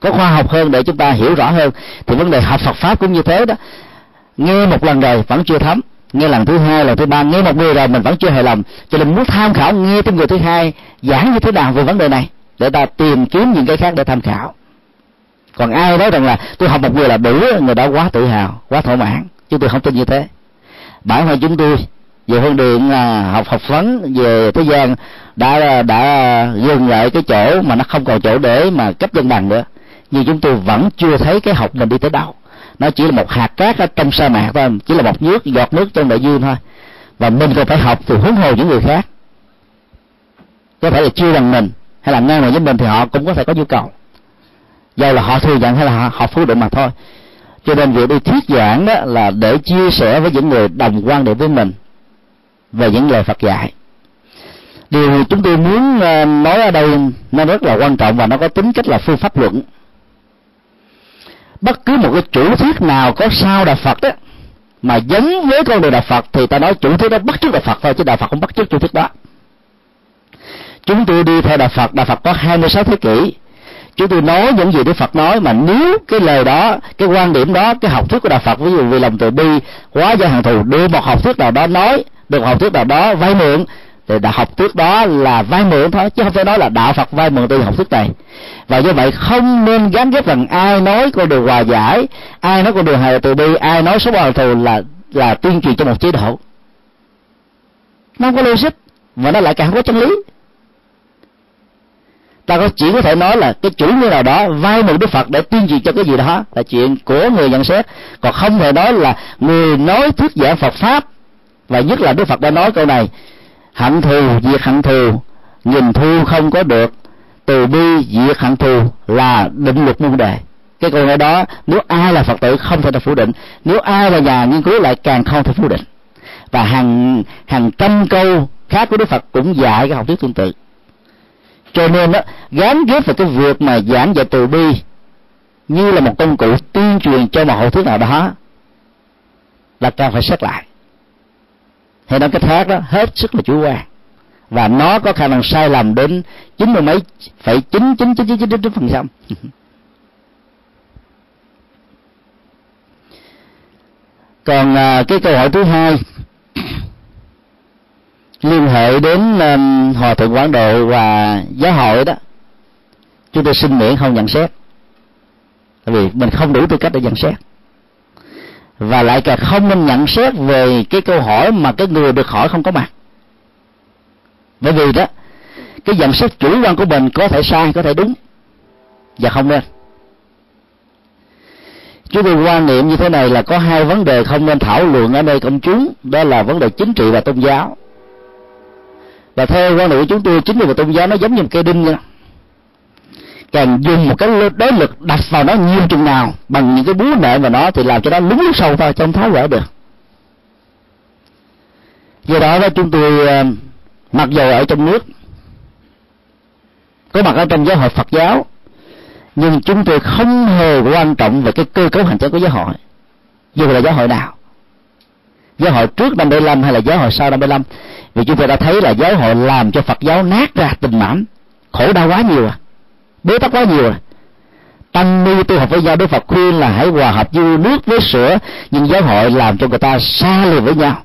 có khoa học hơn để chúng ta hiểu rõ hơn. Thì vấn đề học Phật pháp cũng như thế đó. Nghe một lần rồi vẫn chưa thấm. Nghe lần thứ hai, lần thứ ba, nghe một người rồi mình vẫn chưa hài lòng. Cho nên muốn tham khảo, nghe thêm người thứ hai giảng như thế nào về vấn đề này, để ta tìm kiếm những cái khác để tham khảo còn ai nói rằng là tôi học một người là đủ người đó quá tự hào, quá thỏa mãn. Chứ tôi không tin như thế. Bản thân chúng tôi, về phương điện là học học vấn, về thế gian, đã đã dừng lại cái chỗ mà nó không còn chỗ để mà cấp dân bằng nữa. Nhưng chúng tôi vẫn chưa thấy cái học mình đi tới đâu. Nó chỉ là một hạt cát ở trong sa mạc thôi, chỉ là một nước, giọt nước trong đại dương thôi. Và mình còn phải học từ huống hồ những người khác. Có thể là chưa bằng mình, hay là ngang bằng với mình thì họ cũng có thể có nhu cầu do là họ thừa nhận hay là họ, họ phủ định mà thôi. Cho nên việc đi thuyết giảng đó là để chia sẻ với những người đồng quan điểm với mình về những lời Phật dạy. Điều chúng tôi muốn ờ, nói ở đây nó rất là quan trọng và nó có tính cách là phương pháp luận. Bất cứ một cái chủ thuyết nào có sao đạo Phật đó mà giống với con đường đạo Phật thì ta nói chủ thuyết đó bắt chước đạo Phật thôi chứ đạo Phật không bắt chước chủ thuyết đó. Chúng tôi đi theo đạo Phật đạo Phật có 26 thế kỷ chúng tôi nói những gì Đức Phật nói, mà nếu cái lời đó, cái quan điểm đó, cái học thuyết của đạo Phật, ví dụ vì lòng từ bi, quá gia hàng thù đưa một học thuyết nào đó nói, được học thuyết nào đó vay mượn, thì đạo học thuyết đó là vay mượn thôi, chứ không thể nói là đạo Phật vay mượn từ học thuyết này. Và như vậy không nên gắn ghép rằng ai nói con đường hòa giải, ai nói con đường hài từ bi, ai nói số bao thù là là tuyên truyền cho một chế độ. Nó không có logic và nó lại càng không có chân lý ta có chỉ có thể nói là cái chủ nghĩa nào đó vay mượn đức phật để tuyên truyền cho cái gì đó, là chuyện của người nhận xét. Còn không thể nói là người nói thuyết giảng phật pháp, và nhất là đức phật đã nói câu này, hận thù, diệt hận thù nhìn thu không có được, từ bi, diệt hận thù là định luật muôn đề cái câu nói đó, nếu ai là phật tử không thể được phủ định, nếu ai là nhà nghiên cứu lại càng không thể phủ định. Và hàng hàng trăm câu khác của đức phật cũng dạy cái học thuyết tương tự cho nên đó gán ghép vào cái việc mà giảng dạy từ bi như là một công cụ tuyên truyền cho một hội thuyết nào đó là cần phải xét lại. Hay nói cái khác đó hết sức là chủ quan. Và nó có khả năng sai lầm đến chín mươi mấy phẩy chín chín chín chín chín phần trăm. Còn à, cái câu hỏi thứ hai liên hệ đến um, hòa thượng quảng độ và giáo hội đó. Chúng tôi xin miễn không nhận xét. Tại vì mình không đủ tư cách để nhận xét. Và lại càng không nên nhận xét về cái câu hỏi mà cái người được hỏi không có mặt. Bởi vì đó cái nhận xét chủ quan của mình có thể sai có thể đúng và không nên. Chúng tôi quan niệm như thế này là có hai vấn đề không nên thảo luận ở nơi công chúng đó là vấn đề chính trị và tôn giáo và theo quan điểm của chúng tôi, chính trị và tôn giáo nó giống như một cây đinh vậy càng dùng một cái đối lực đặt vào nó nhiều chừng nào, bằng những cái búa nệ vào nó thì làm cho nó lún lúc sâu vào trong tháo gỡ được. Do đó đó, chúng tôi ờ, mặc dù ở trong nước, có mặt ở trong giáo hội Phật giáo, nhưng chúng tôi không hề quan trọng về cái cơ cấu hành chính của giáo hội, dù là giáo hội nào giáo hội trước năm 75 hay là giáo hội sau năm 75 vì chúng ta đã thấy là giáo hội làm cho Phật giáo nát ra tình mãn. Khổ đau quá nhiều à. Bế tắc quá nhiều à. Tăng ni tu học với nhau, đức phật khuyên là hãy hòa hợp như nước với sữa, nhưng giáo hội làm cho người ta xa lìa với nhau,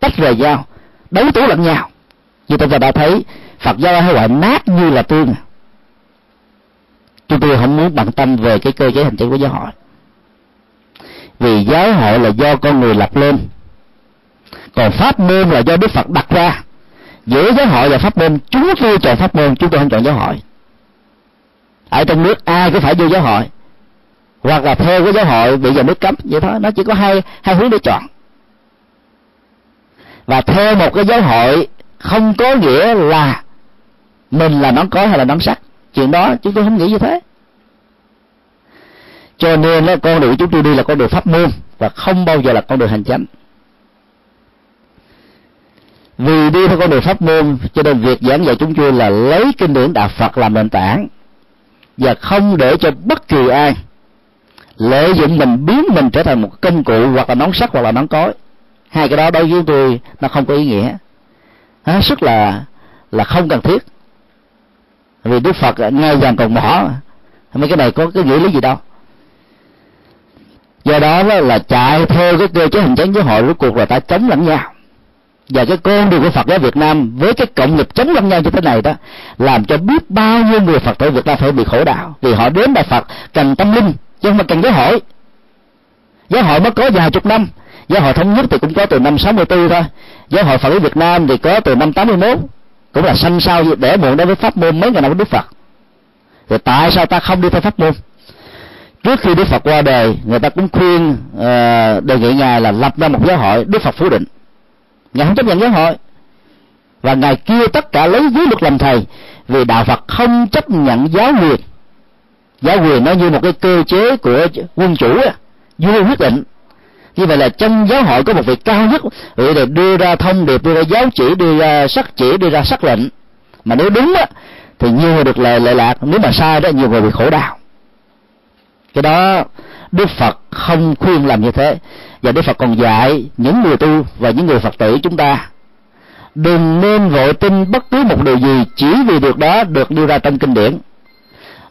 tách rời nhau, đấu tố lẫn nhau. Như chúng ta đã thấy, phật giáo hay gọi nát như là tương. Chúng tôi không muốn bận tâm về cái cơ chế hành chính của giáo hội. Vì giáo hội là do con người lập lên còn pháp môn là do đức phật đặt ra. Giữa giáo hội và pháp môn chúng tôi chọn pháp môn, chúng tôi không chọn giáo hội. Ở trong nước, ai cũng phải vô giáo hội. Hoặc là theo cái giáo hội bị giờ nước cấm, vậy thôi, nó chỉ có hai hai hướng để chọn. Và theo một cái giáo hội không có nghĩa là mình là nón có hay là nón sắt. Chuyện đó, chúng tôi không nghĩ như thế. Cho nên là con đường chúng tôi đi là con đường pháp môn và không bao giờ là con đường hành chánh vì đi theo con đường pháp môn, cho nên việc giảng dạy chúng tôi là lấy kinh điển đạo phật làm nền tảng, và không để cho bất kỳ ai lợi dụng mình, biến mình trở thành một công cụ hoặc là nón sắt hoặc là nón cối. Hai cái đó đối với tôi nó không có ý nghĩa. Hết sức là là không cần thiết. Vì đức phật ngay vàng còn bỏ, mấy cái này có cái nghĩa lý gì đâu. Do đó là chạy theo cái cơ chế hình chánh với hội, rốt cuộc là ta chống lẫn nhau và cái con đường của Phật giáo Việt Nam với cái cộng nghiệp chống lẫn nhau như thế này đó làm cho biết bao nhiêu người Phật tử Việt Nam phải bị khổ đạo vì họ đến Đại Phật cần tâm linh chứ không phải cần giáo hội. Giáo hội mới có vài chục năm. Giáo hội thống nhất thì cũng có từ năm 64 thôi. Giáo hội Phật giáo Việt Nam thì có từ năm 81 cũng là sanh sao để muộn đối với pháp môn mấy ngày năm của Đức Phật. Thì tại sao ta không đi theo pháp môn? Trước khi đức phật qua đời người ta cũng khuyên uh, đề nghị ngài là lập ra một giáo hội đức phật phủ định ngài không chấp nhận giáo hội. Và ngài kêu tất cả lấy giới luật làm thầy, vì đạo phật không chấp nhận giáo quyền. Giáo quyền nó như một cái cơ chế của quân chủ vua quyết định. Như vậy là trong giáo hội có một vị cao nhất vị để đưa ra thông điệp, đưa ra giáo chỉ, đưa ra sắc chỉ, đưa ra sắc lệnh. Mà nếu đúng á, thì nhiều người được lợi lệ lạc. Nếu mà sai đó, nhiều người bị khổ đau. Cái đó đức phật không khuyên làm như thế. Và đức phật còn dạy những người tu và những người phật tử chúng ta, đừng nên vội tin bất cứ một điều gì chỉ vì điều đó được đưa ra trong kinh điển.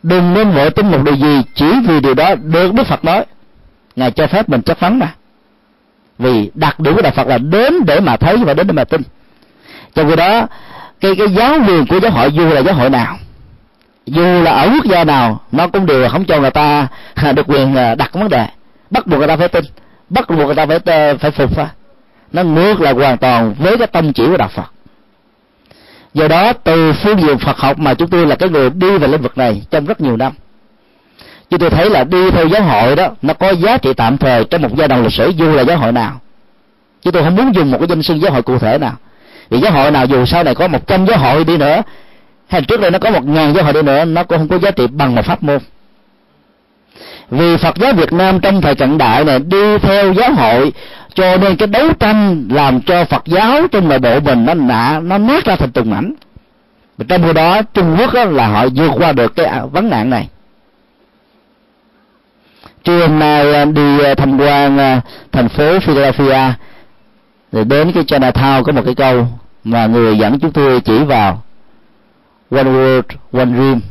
Đừng nên vội tin một điều gì chỉ vì điều đó được đức phật nói. Ngài cho phép mình chất vấn mà. Vì đặc điểm của đạo phật là đến để mà thấy và đến để mà tin. Trong khi đó, cái cái giáo quyền của giáo hội dù là giáo hội nào dù là ở quốc gia nào, nó cũng đều không cho người ta à, được quyền à, đặt vấn đề. Bắt buộc người ta phải tin, bắt buộc người ta phải ờ, phải phục nó ngược lại hoàn toàn với cái tông chỉ của đạo phật. Do đó, từ phương diện phật học mà chúng tôi là cái người đi về lĩnh vực này trong rất nhiều năm. Chúng tôi thấy là đi theo giáo hội đó, nó có giá trị tạm thời trong một giai đoạn lịch sử, dù là giáo hội nào. Chứ tôi không muốn dùng một cái danh xưng giáo hội cụ thể nào. Vì giáo hội nào dù sau này có một trăm giáo hội đi nữa hay trước đây nó có một ngàn giáo hội đi nữa, nó cũng không có giá trị bằng một pháp môn. Vì Phật giáo Việt Nam trong thời cận đại này đi theo giáo hội, cho nên cái đấu tranh làm cho Phật giáo trong nội bộ mình nó nạ nó nát ra thành từng mảnh. Và trong khi đó, Trung Quốc đó là họ vượt qua được cái à, vấn nạn này. Trưa hôm nay à, đi à, tham quan thành phố Philadelphia rồi đến cái Chinatown có một cái câu mà người dẫn chúng tôi chỉ vào one world one dream.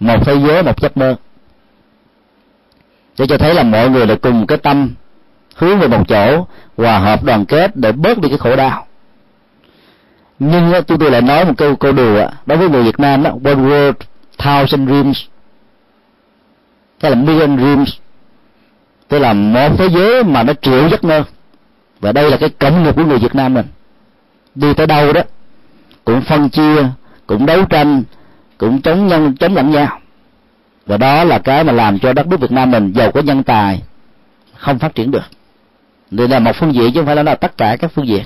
Một thế giới, một giấc mơ. Để cho thấy là mọi người là cùng cái tâm hướng về một chỗ hòa hợp đoàn kết để bớt đi cái khổ đau. Nhưng chúng tôi lại nói một câu câu đùa đối với người Việt Nam đó one world thousand dreams. Tức là million dreams. Tức là một thế giới mà nó triệu giấc mơ. Và đây là cái cộng nghiệp của người Việt Nam mình. Đi tới đâu đó, cũng phân chia cũng đấu tranh, cũng chống nhân, chống lẫn nhau. Và đó là cái mà làm cho đất nước Việt Nam mình giàu có nhân tài không phát triển được. Đây là một phương diện chứ không phải là tất cả các phương diện.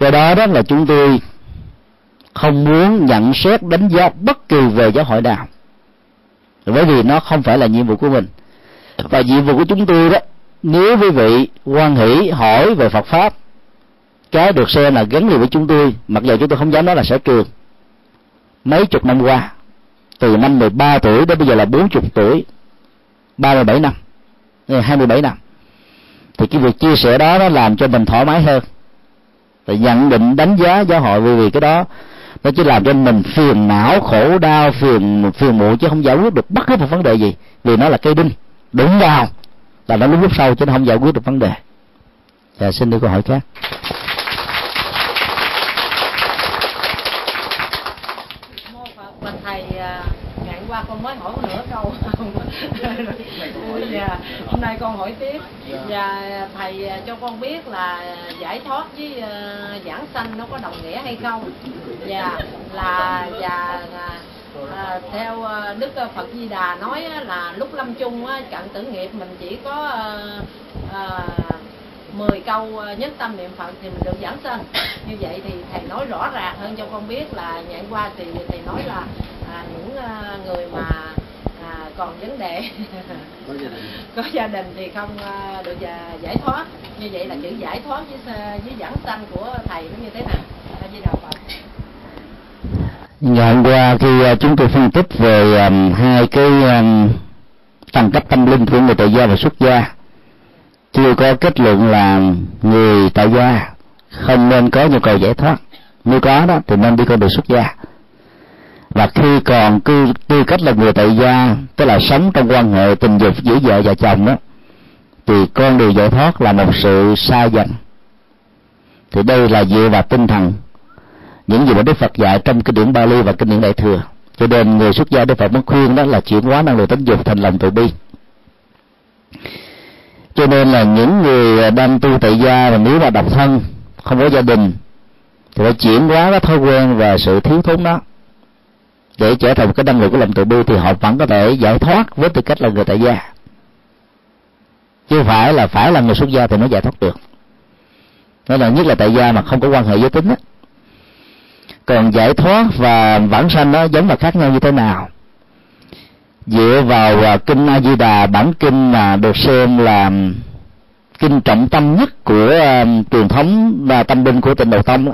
Do đó đó là chúng tôi không muốn nhận xét, đánh giá bất kỳ về giáo hội nào. Bởi vì nó không phải là nhiệm vụ của mình. Và nhiệm vụ của chúng tôi đó, nếu quý vị quan hỷ, hỏi về Phật pháp cái được xem là gắn liền với chúng tôi, mặc dù chúng tôi không dám nói là sở trường. Mấy chục năm qua, từ năm 13 tuổi đến bây giờ là 40 tuổi 37 năm ừ, 27 năm, thì cái việc chia sẻ đó nó làm cho mình thoải mái hơn và nhận định đánh giá giáo hội vì vì cái đó, nó chỉ làm cho mình phiền não, khổ đau, phiền phiền muộn chứ không giải quyết được bất cứ một vấn đề gì, vì nó là cây đinh đúng vào là nó lúc lúc sau chứ nó không giải quyết được vấn đề. Dạ xin đưa câu hỏi khác con mới hỏi nửa câu. Ôi, hôm nay con hỏi tiếp. Và thầy à, cho con biết là giải thoát với uh, giảng sanh nó có đồng nghĩa hay không? Và là và à, theo à, đức phật di đà nói là lúc lâm chung cận tử nghiệp mình chỉ có à, 10 câu nhất tâm niệm phật thì mình được giảng sanh. Như vậy thì thầy nói rõ ràng hơn cho con biết là nhãn qua thì thầy nói là à, những à, người mà à, còn vấn đề. Có gia đình. Có gia đình thì không à, được giải thoát. Như vậy là chữ giải thoát với với giảng sanh của thầy nó như thế nào? A di đà phật. Ngày hôm qua khi chúng tôi phân tích về um, hai cái um, tầng cấp tâm linh của người tại gia và xuất gia. Chưa có kết luận là người tại gia không nên có nhu cầu giải thoát. Nếu có đó thì nên đi con đường xuất gia và khi còn cư, tư cách là người tại gia, tức là sống trong quan hệ tình dục giữa vợ và chồng đó, thì con đường giải thoát là một sự xa dần. Thì đây là dựa vào tinh thần, những gì mà đức phật dạy trong kinh điển bali và kinh điển đại thừa. Cho nên người xuất gia đức phật mới khuyên đó là chuyển hóa năng lượng tính dục thành lòng từ bi. Cho nên là những người đang tu tại gia và nếu mà độc thân, không có gia đình, thì phải chuyển hóa cái thói quen và sự thiếu thốn đó để trở thành một cái năng lượng của lòng từ bi thì họ vẫn có thể giải thoát với tư cách là người tại gia. Chứ không phải là phải là người xuất gia thì mới giải thoát được. Đó là nhất là tại gia mà không có quan hệ giới tính đó. còn giải thoát và vãng sanh nó giống là khác nhau như thế nào? Dựa vào à, kinh a di đà bản kinh mà được xem là kinh trọng tâm nhất của uh, truyền thống và tâm linh của tịnh độ tông đó,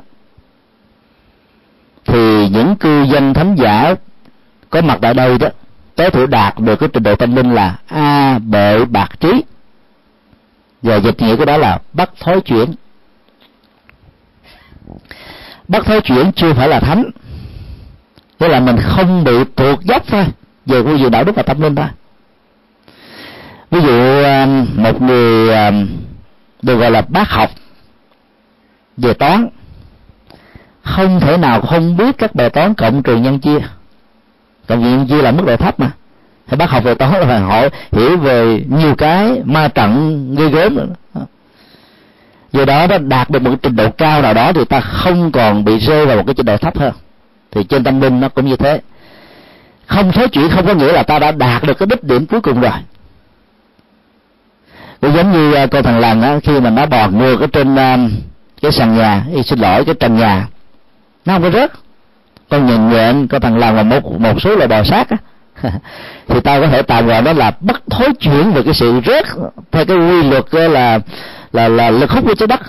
thì những cư dân thánh giả có mặt tại đây đó, tối thiểu đạt được cái trình độ tâm linh là a bệ bạc trí. Và dịch nghĩa của đó là bắt thối chuyển. Bắt thối chuyển chưa phải là thánh, nghĩa là mình không bị tuột dốc thôi, về quy dự đạo đức và tâm linh thôi. Ví dụ um, một người um, được gọi là bác học, về toán không thể nào không biết các bài toán cộng trừ nhân chia. Cộng trừ nhân chia là mức độ thấp mà. Thì bác học về toán là phải hỏi, hiểu về nhiều cái ma trận ghê gớm. Nữa do đó nó đạt được một trình độ cao nào đó thì ta không còn bị rơi vào một cái trình độ thấp hơn. Thì trên tâm linh nó cũng như thế. Không thối chuyện không có nghĩa là ta đã đạt được cái đích điểm cuối cùng rồi. Cũng giống như à, cô thằng lằn á, khi mà nó bò ngược ở trên à, cái sàn nhà, y xin lỗi, cái trần nhà nó không có rớt. Con nhìn nhện con thằng lòng là một một số là bò sát á. Thì ta có thể tạm gọi đó là bất thối chuyển về cái sự rớt theo cái quy luật là là là lực hút của trái đất.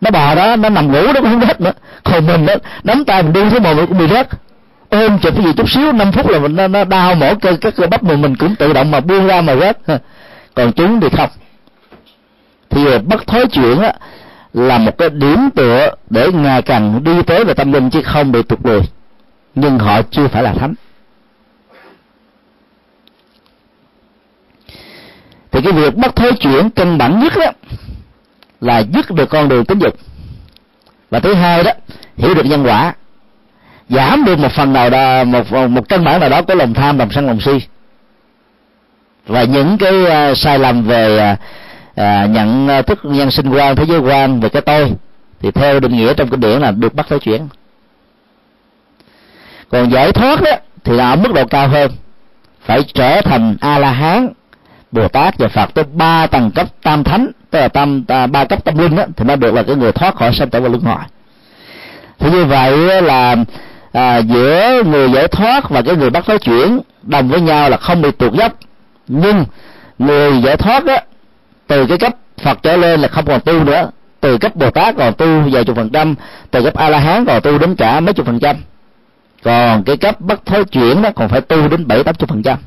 Nó bò đó nó nằm ngủ nó cũng không rớt nữa. Còn mình đó nắm tay mình đưa xuống mồm cũng bị rớt. Ôm chụp cái gì chút xíu 5 phút là mình nó, nó đau mỏi cơ các cơ bắp mình mình cũng tự động mà buông ra mà rớt. Còn chúng thì không. Thì bất thối chuyển á là một cái điểm tựa để ngày càng đi tới về tâm linh chứ không bị tụt lùi. Nhưng họ chưa phải là thánh. Thì cái việc bất thối chuyển cân bản nhất đó là dứt được con đường tính dục. Và thứ hai đó hiểu được nhân quả. Giảm được một phần nào đó một một căn bản nào đó của lòng tham lòng sân lòng si. Và những cái uh, sai lầm về uh, à, nhận à, thức nhân sinh quan thế giới quan về cái tôi thì theo định nghĩa trong kinh điển là được bắt thối chuyển. Còn giải thoát đó thì là ở mức độ cao hơn. Phải trở thành a la hán bồ tát và phật tới ba tầng cấp tam thánh tức là tam à, ba cấp tâm linh đó, thì mới được là cái người thoát khỏi sanh tử và luân hồi. Thì như vậy là à, giữa người giải thoát và cái người bắt nói chuyển đồng với nhau là không bị tuột dốc. Nhưng người giải thoát đó từ cái cấp phật trở lên là không còn tu nữa. Từ cấp bồ tát còn tu vài chục phần trăm. Từ cấp a la hán còn tu đến cả mấy chục phần trăm. Còn cái cấp bất thối chuyển đó còn phải tu đến bảy, tám chục phần trăm.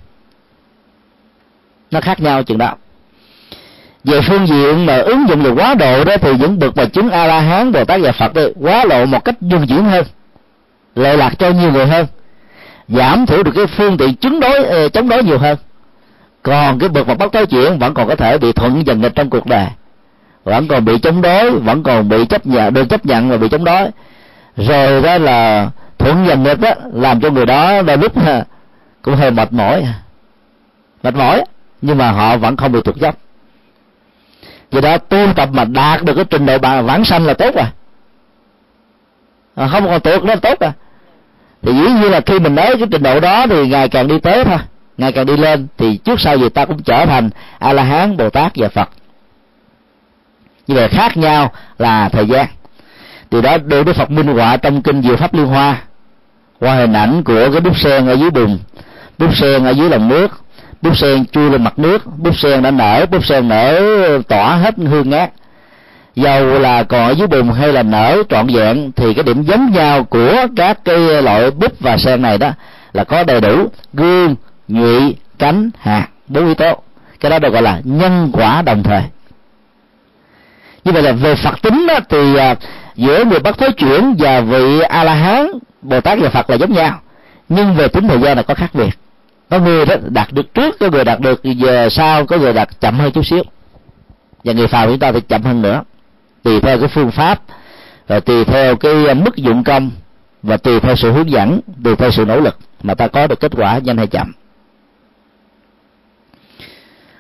Nó khác nhau chừng đó. Về phương diện mà ứng dụng về quá độ đó thì những bậc mà chứng a la hán bồ tát và phật đây quá độ một cách dung chuyển hơn, lệ lạc cho nhiều người hơn, giảm thiểu được cái phương tiện chứng đối ờ, chống đối nhiều hơn còn cái bậc mà bắt nói chuyển vẫn còn có thể bị thuận dần nghịch trong cuộc đời. Vẫn còn bị chống đối vẫn còn bị chấp nhận được chấp nhận và bị chống đối. Rồi đó là thuận dần nghịch đó làm cho người đó đôi lúc cũng hơi mệt mỏi mệt mỏi nhưng mà họ vẫn không bị thuộc dốc. Vì đó tu tập mà đạt được cái trình độ bà vãng sanh là tốt rồi à, không còn tuột nó tốt rồi thì dĩ nhiên là khi mình nói cái trình độ đó thì ngày càng đi tới thôi ngày càng đi lên thì trước sau gì ta cũng trở thành a la hán bồ tát và phật. Như vậy khác nhau là thời gian. Từ đó đưa đức phật minh họa trong kinh diệu pháp liên hoa. Qua hình ảnh của cái bút sen ở dưới bùn bút sen ở dưới lòng nước bút sen chui lên mặt nước bút sen đã nở bút sen nở tỏa hết hương ngát. Dầu là còn ở dưới bùn hay là nở trọn vẹn thì cái điểm giống nhau của các cái loại bút và sen này đó là có đầy đủ gương nhụy cánh hạt bốn yếu tố. Cái đó được gọi là nhân quả đồng thời. Như vậy là về phật tính đó, thì à, giữa người bắt thối chuyển và vị a la hán bồ tát và phật là giống nhau. Nhưng về tính thời gian là có khác biệt. Có người đó đạt được trước có người đạt được về sau có người đạt chậm hơn chút xíu. Và người phàm chúng ta thì chậm hơn nữa. Tùy theo cái phương pháp và tùy theo cái à, mức dụng công và tùy theo sự hướng dẫn tùy theo sự nỗ lực mà ta có được kết quả nhanh hay chậm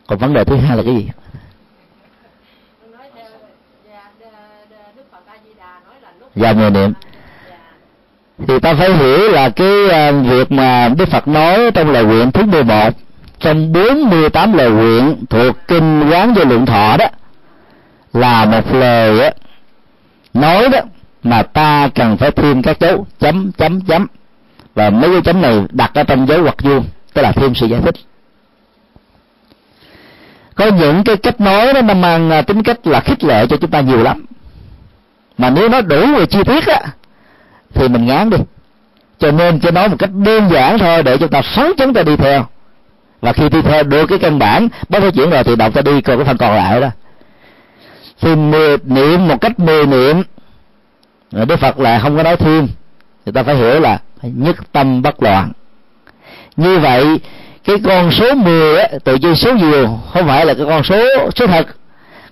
còn vấn đề thứ hai là cái gì? Dạ, và người niệm. Thì ta phải hiểu là cái à, việc mà Đức Phật nói trong lời nguyện thứ 11 trong 48 lời nguyện thuộc kinh quán vô lượng thọ đó là một lời á, nói đó mà ta cần phải thêm các dấu chấm chấm chấm. Và mấy cái chấm này đặt ở trong dấu hoặc vuông tức là thêm sự giải thích có những cái cách nói đó nó mang à, tính cách là khích lệ cho chúng ta nhiều lắm. Mà nếu nó đủ về chi tiết á, thì mình ngán đi. Cho nên cho nói một cách đơn giản thôi để chúng ta phấn chúng ta đi theo. Và khi đi theo được cái căn bản bắt đầu chuyển rồi thì đọc ta đi còn cái phần còn lại đó. Thì niệm một cách mười niệm đức phật là không có nói thêm người ta phải hiểu là nhất tâm bất loạn. Như vậy cái con số 10 á, tự nhiên số nhiều không phải là cái con số số thật.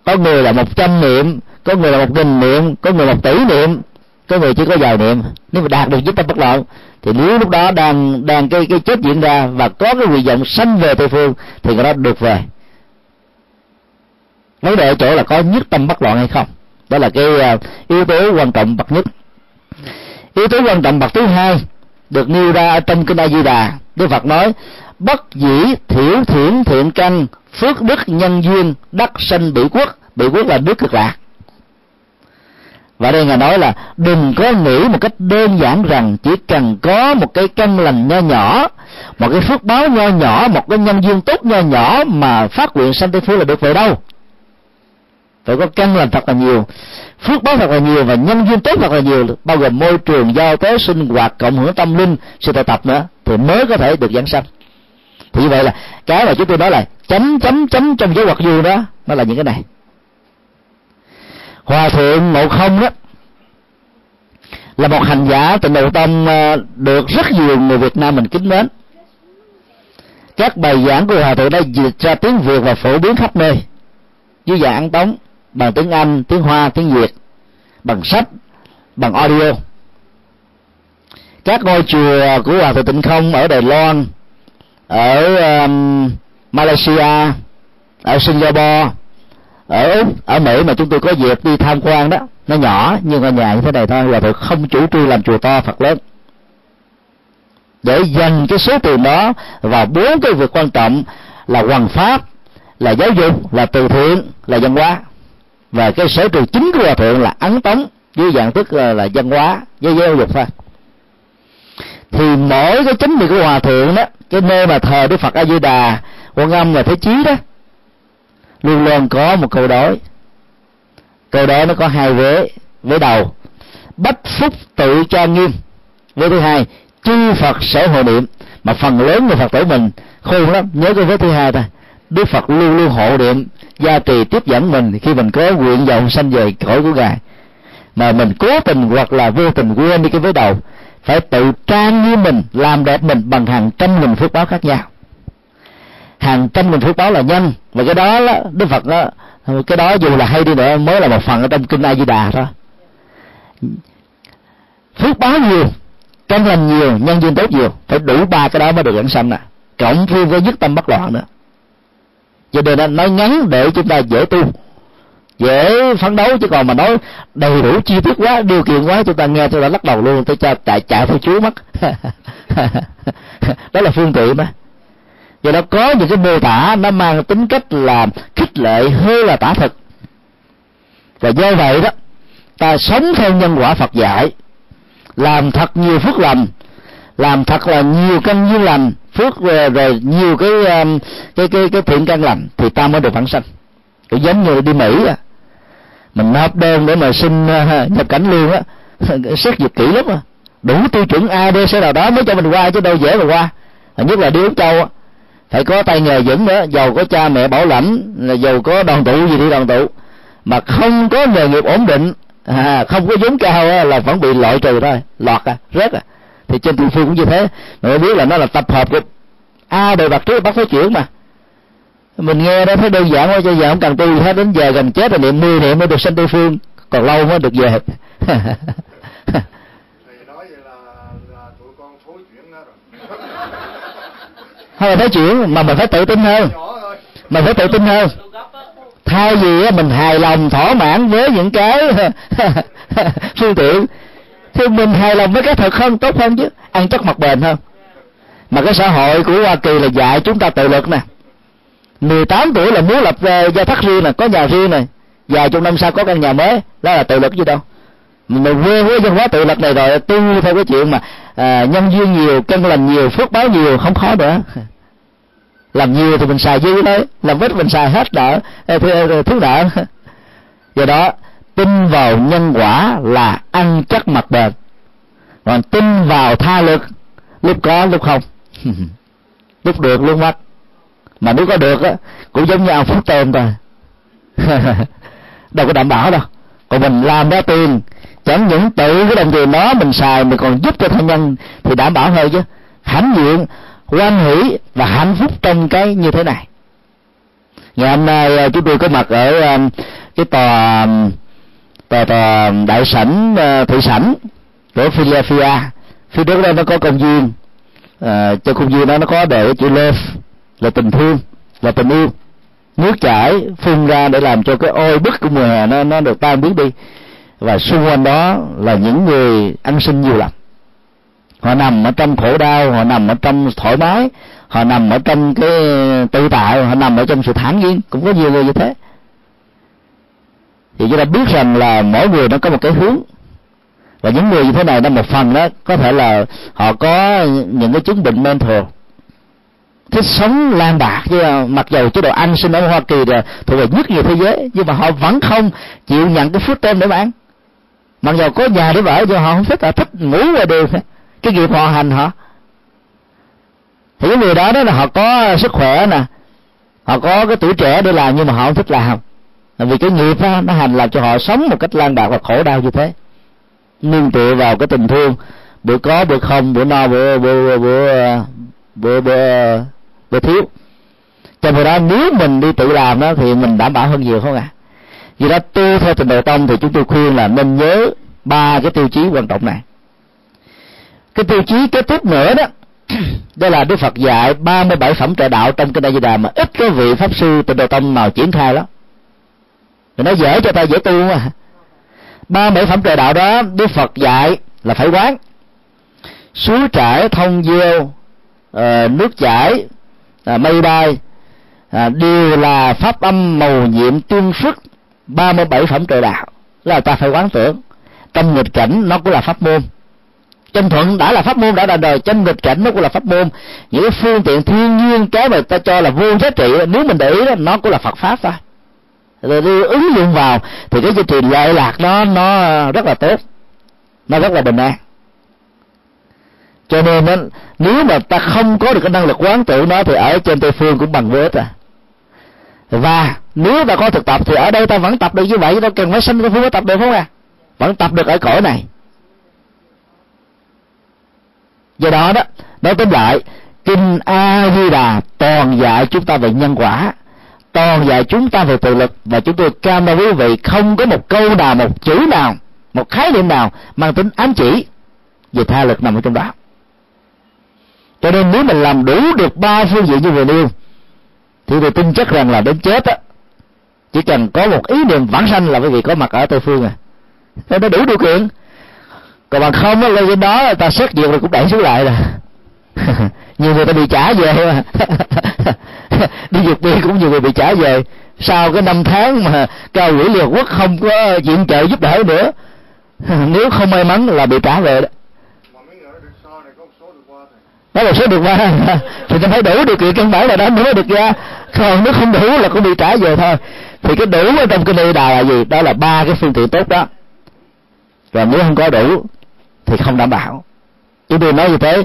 Có người là một trăm niệm có người là một nghìn niệm có người một tỷ niệm có người chỉ có vài niệm. Nếu mà đạt được nhất tâm bất loạn thì nếu lúc đó đang đang cái cái chết diễn ra và có cái nguyện vọng sanh về tây phương thì người đó được về. Vấn đề ở chỗ là có nhất tâm bất loạn hay không? Đó là cái uh, yếu tố quan trọng bậc nhất. Yếu tố quan trọng bậc thứ hai được nêu ra ở trong kinh A Di Đà. Đức Phật nói bất dĩ thiểu thiển thiện căn phước đức nhân duyên, đắc sanh bỉ quốc. Bỉ quốc là nước cực lạc. Và đây ngài nói là đừng có nghĩ một cách đơn giản rằng chỉ cần có một cái căn lành nho nhỏ, một cái phước báo nho nhỏ, một cái nhân duyên tốt nho nhỏ mà phát nguyện sanh tây phương là được về đâu? Phải có căn lành thật là nhiều, phước báo thật là nhiều và nhân duyên tốt thật là nhiều, bao gồm môi trường, giao tế, sinh hoạt, cộng hưởng tâm linh, sự tập tập nữa thì mới có thể được giảng sanh thì như vậy là cái mà chúng tôi nói là chấm chấm chấm trong dấu hoạt du đó, nó là những cái này. Hòa thượng ngộ không đó là một hành giả tịnh độ tông ờ, được rất nhiều người việt nam mình kính mến. Các bài giảng của hòa thượng đã dịch ra tiếng việt và phổ biến khắp nơi. Dưới dạng ăn tống, bằng tiếng anh, tiếng hoa, tiếng việt, bằng sách, bằng audio. Các ngôi chùa của hòa thượng tịnh không ở đài loan ở um, malaysia ở singapore ở úc ở mỹ mà chúng tôi có dịp đi tham quan đó. Nó nhỏ nhưng ngôi nhà như thế này thôi. Là tôi không chủ trương làm chùa to phật lớn. Để dành cái số tiền đó vào bốn cái việc quan trọng là hoàn pháp là giáo dục là từ thiện là văn hóa. Và cái sở trường chính của hòa thượng là ấn tống dưới dạng tức là, là văn hóa với giáo dục thôi thì mỗi cái chánh niệm của hòa thượng đó, cái nơi mà thờ đức phật a di đà quan âm và thế chí đó, luôn luôn có một câu đối. Câu đối nó có hai vế vế đầu. Bách phúc tự cho nghiêm. Vế thứ hai, chư phật sở hộ niệm. Mà phần lớn người phật tử mình khôn lắm, nhớ cái vế thứ hai thôi đức phật luôn luôn hộ niệm, gia trì tiếp dẫn mình khi mình có nguyện vọng sanh về cõi của ngài. Mà mình cố tình hoặc là vô tình quên đi cái vế đầu phải tự trang nghiêm mình làm đẹp mình bằng hàng trăm nghìn phước báo khác nhau. Hàng trăm nghìn phước báo là nhân và cái đó, đó đức phật đó, cái đó dù là hay đi nữa mới là một phần ở trong kinh a di đà thôi. Phước báo nhiều trong lành nhiều nhân duyên tốt nhiều phải đủ ba cái đó mới được dẫn sanh nè. Cộng thêm với nhất tâm bất loạn nữa. Cho nên là nói ngắn để chúng ta dễ tu dễ phấn đấu chứ còn mà nói đầy đủ chi tiết quá điều kiện quá chúng ta nghe tôi đã lắc đầu luôn tôi cho chạy chạy theo chúa mất đó là phương tiện mà do đó có những cái mô tả nó mang tính cách là khích lệ hơn là tả thực. Và do vậy đó ta sống theo nhân quả phật dạy làm thật nhiều phước lành làm thật là nhiều căn duyên lành phước rồi, rồi nhiều cái um, cái cái cái thiện căn lành thì ta mới được phản sanh. Cũng giống như đi mỹ à mình nộp đơn để mà xin à, nhập cảnh luôn á. Xét duyệt kỹ lắm à. Đủ tiêu chuẩn a b c nào đó mới cho mình qua chứ đâu dễ mà qua. Nhất là đi úc châu á. Phải có tay nghề vững nữa giàu có cha mẹ bảo lãnh là giàu có đoàn tụ gì đi đoàn tụ. Mà không có nghề nghiệp ổn định à, không có vốn cao á là vẫn bị loại trừ thôi lọt à rớt à. Thì trên thị phương cũng như thế. Mà biết là nó là tập hợp của a đều đặt trước bắt phải chuyển mà mình nghe đó thấy đơn giản quá cho giờ không cần tu hết đến giờ gần chết rồi niệm mười niệm mới được sanh tây phương. Còn lâu mới được về. Hay là nói chuyện mà mình phải tự tin hơn. Mình phải tự tin hơn. Thay vì mình hài lòng thỏa mãn với những cái phương tiện thì mình hài lòng với cái thật hơn tốt hơn chứ? Ăn chắc mặt bền hơn. Mà cái xã hội của Hoa Kỳ là dạy chúng ta tự lực nè 18 tuổi là muốn lập uh, gia thất riêng này có nhà riêng này. Vài chục năm sau có căn nhà mới đó là tự lực gì đâu. Mình quê với văn hóa tự lực này rồi tu theo cái chuyện mà à, nhân duyên nhiều cân lành nhiều phước báo nhiều không khó nữa. Làm nhiều thì mình xài dư đấy, làm ít mình xài hết nợ thứ nợ do đó tin vào nhân quả là ăn chắc mặt bền. Còn tin vào tha lực lúc có lúc không. Lúc được lúc mất mà nếu có được á cũng giống như ăn phú tôm thôi. Đâu có đảm bảo đâu. Còn mình làm ra tiền chẳng những tự cái đồng tiền đó mình xài mình còn giúp cho thân nhân thì đảm bảo hơn chứ. Hãnh diện quan hỷ và hạnh phúc trong cái như thế này. Ngày hôm nay à, chúng tôi có mặt ở à, cái tòa tòa, tòa đại sảnh à, thị sảnh của Philadelphia. Phía trước đó nó có công viên à, cho công viên đó nó có để chữ love là tình thương, là tình yêu. Nước chảy phun ra để làm cho cái oi bức của mùa hè nó nó được tan biến đi. Và xung quanh đó là những người ăn sinh nhiều lắm. Họ nằm ở trong khổ đau, họ nằm ở trong thoải mái, họ nằm ở trong cái tự tại, họ nằm ở trong sự thản nhiên. Cũng có nhiều người như thế. Thì chúng ta biết rằng là mỗi người nó có một cái hướng. Và những người như thế này nó một phần đó, có thể là họ có những cái chứng bệnh mental thích sống lan bạc chứ mặc dầu chế độ ăn sinh ở Hoa Kỳ là thuộc về nhất nhiều thế giới nhưng mà họ vẫn không chịu nhận cái phước tên để mà ăn mặc dầu có nhà để ở nhưng họ không thích họ thích ngủ ngoài đường. Cái nghiệp họ hành họ. Thì cái người đó đó là họ có sức khỏe nè họ có cái tuổi trẻ để làm nhưng mà họ không thích làm. Là vì cái nghiệp đó, nó hành làm cho họ sống một cách lan bạc và khổ đau như thế. Nương tựa vào cái tình thương bữa có bữa không bữa no bữa bữa bữa bữa bữa, bữa thiếu. Cho nên đó nếu mình đi tự làm đó thì mình đảm bảo hơn nhiều không ạ? À? vì đó tu theo trình độ tông thì chúng tôi khuyên là nên nhớ ba cái tiêu chí quan trọng này. Cái tiêu chí kết thúc nữa đó đó là đức phật dạy 37 phẩm trợ đạo trong kinh đại di đà mà ít có vị pháp sư tịnh độ tông nào triển khai đó thì nó dễ cho ta dễ tu mà ba bảy phẩm trợ đạo đó đức phật dạy là phải quán. Suối trải thông gieo uh, nước chảy à, mây bay. À, đều là pháp âm màu nhiệm tương phức 37 phẩm trợ đạo. Là ta phải quán tưởng trong nghịch cảnh nó cũng là pháp môn. Chân thuận đã là pháp môn đã là đời trong nghịch cảnh nó cũng là pháp môn. Những cái phương tiện thiên nhiên cái mà ta cho là vô giá trị nếu mình để ý đó nó cũng là phật pháp thôi rồi đi ứng dụng vào thì cái chương trình lợi lạc nó nó rất là tốt nó rất là bình an cho nên đó, nếu mà ta không có được cái năng lực quán tự nó thì ở trên tây phương cũng bằng với à. Và nếu ta có thực tập thì ở đây ta vẫn tập được như vậy đâu cần phải sinh cái phương tập được không à? Vẫn tập được ở cõi này. Do đó đó nói tóm lại kinh a di đà toàn dạy chúng ta về nhân quả toàn dạy chúng ta về tự lực và chúng tôi cam đoan quý vị không có một câu nào một chữ nào một khái niệm nào mang tính ám chỉ về tha lực nằm ở trong đó cho nên nếu mình làm đủ được ba phương diện như vừa nêu, thì tôi tin chắc rằng là đến chết á, chỉ cần có một ý niệm vãng sanh là quý vị có mặt ở tây phương à. Nó đủ điều kiện. Còn bằng không á, lên trên đó ta xét diệt rồi cũng đẩy xuống lại rồi nhiều người ta bị trả về mà. Đi vượt đi cũng nhiều người bị trả về. Sau cái năm tháng mà cao quỹ liệt quốc không có diện trợ giúp đỡ nữa, nếu không may mắn là bị trả về đó đó là số được ba, thì ta phải đủ điều kiện căn bản là đó mới được ra. Còn nếu không đủ là cũng bị trả về thôi. Thì cái đủ ở trong cái nơi đà là gì? Đó là ba cái phương tiện tốt đó. Và nếu không có đủ, thì không đảm bảo. Chúng tôi nói như thế,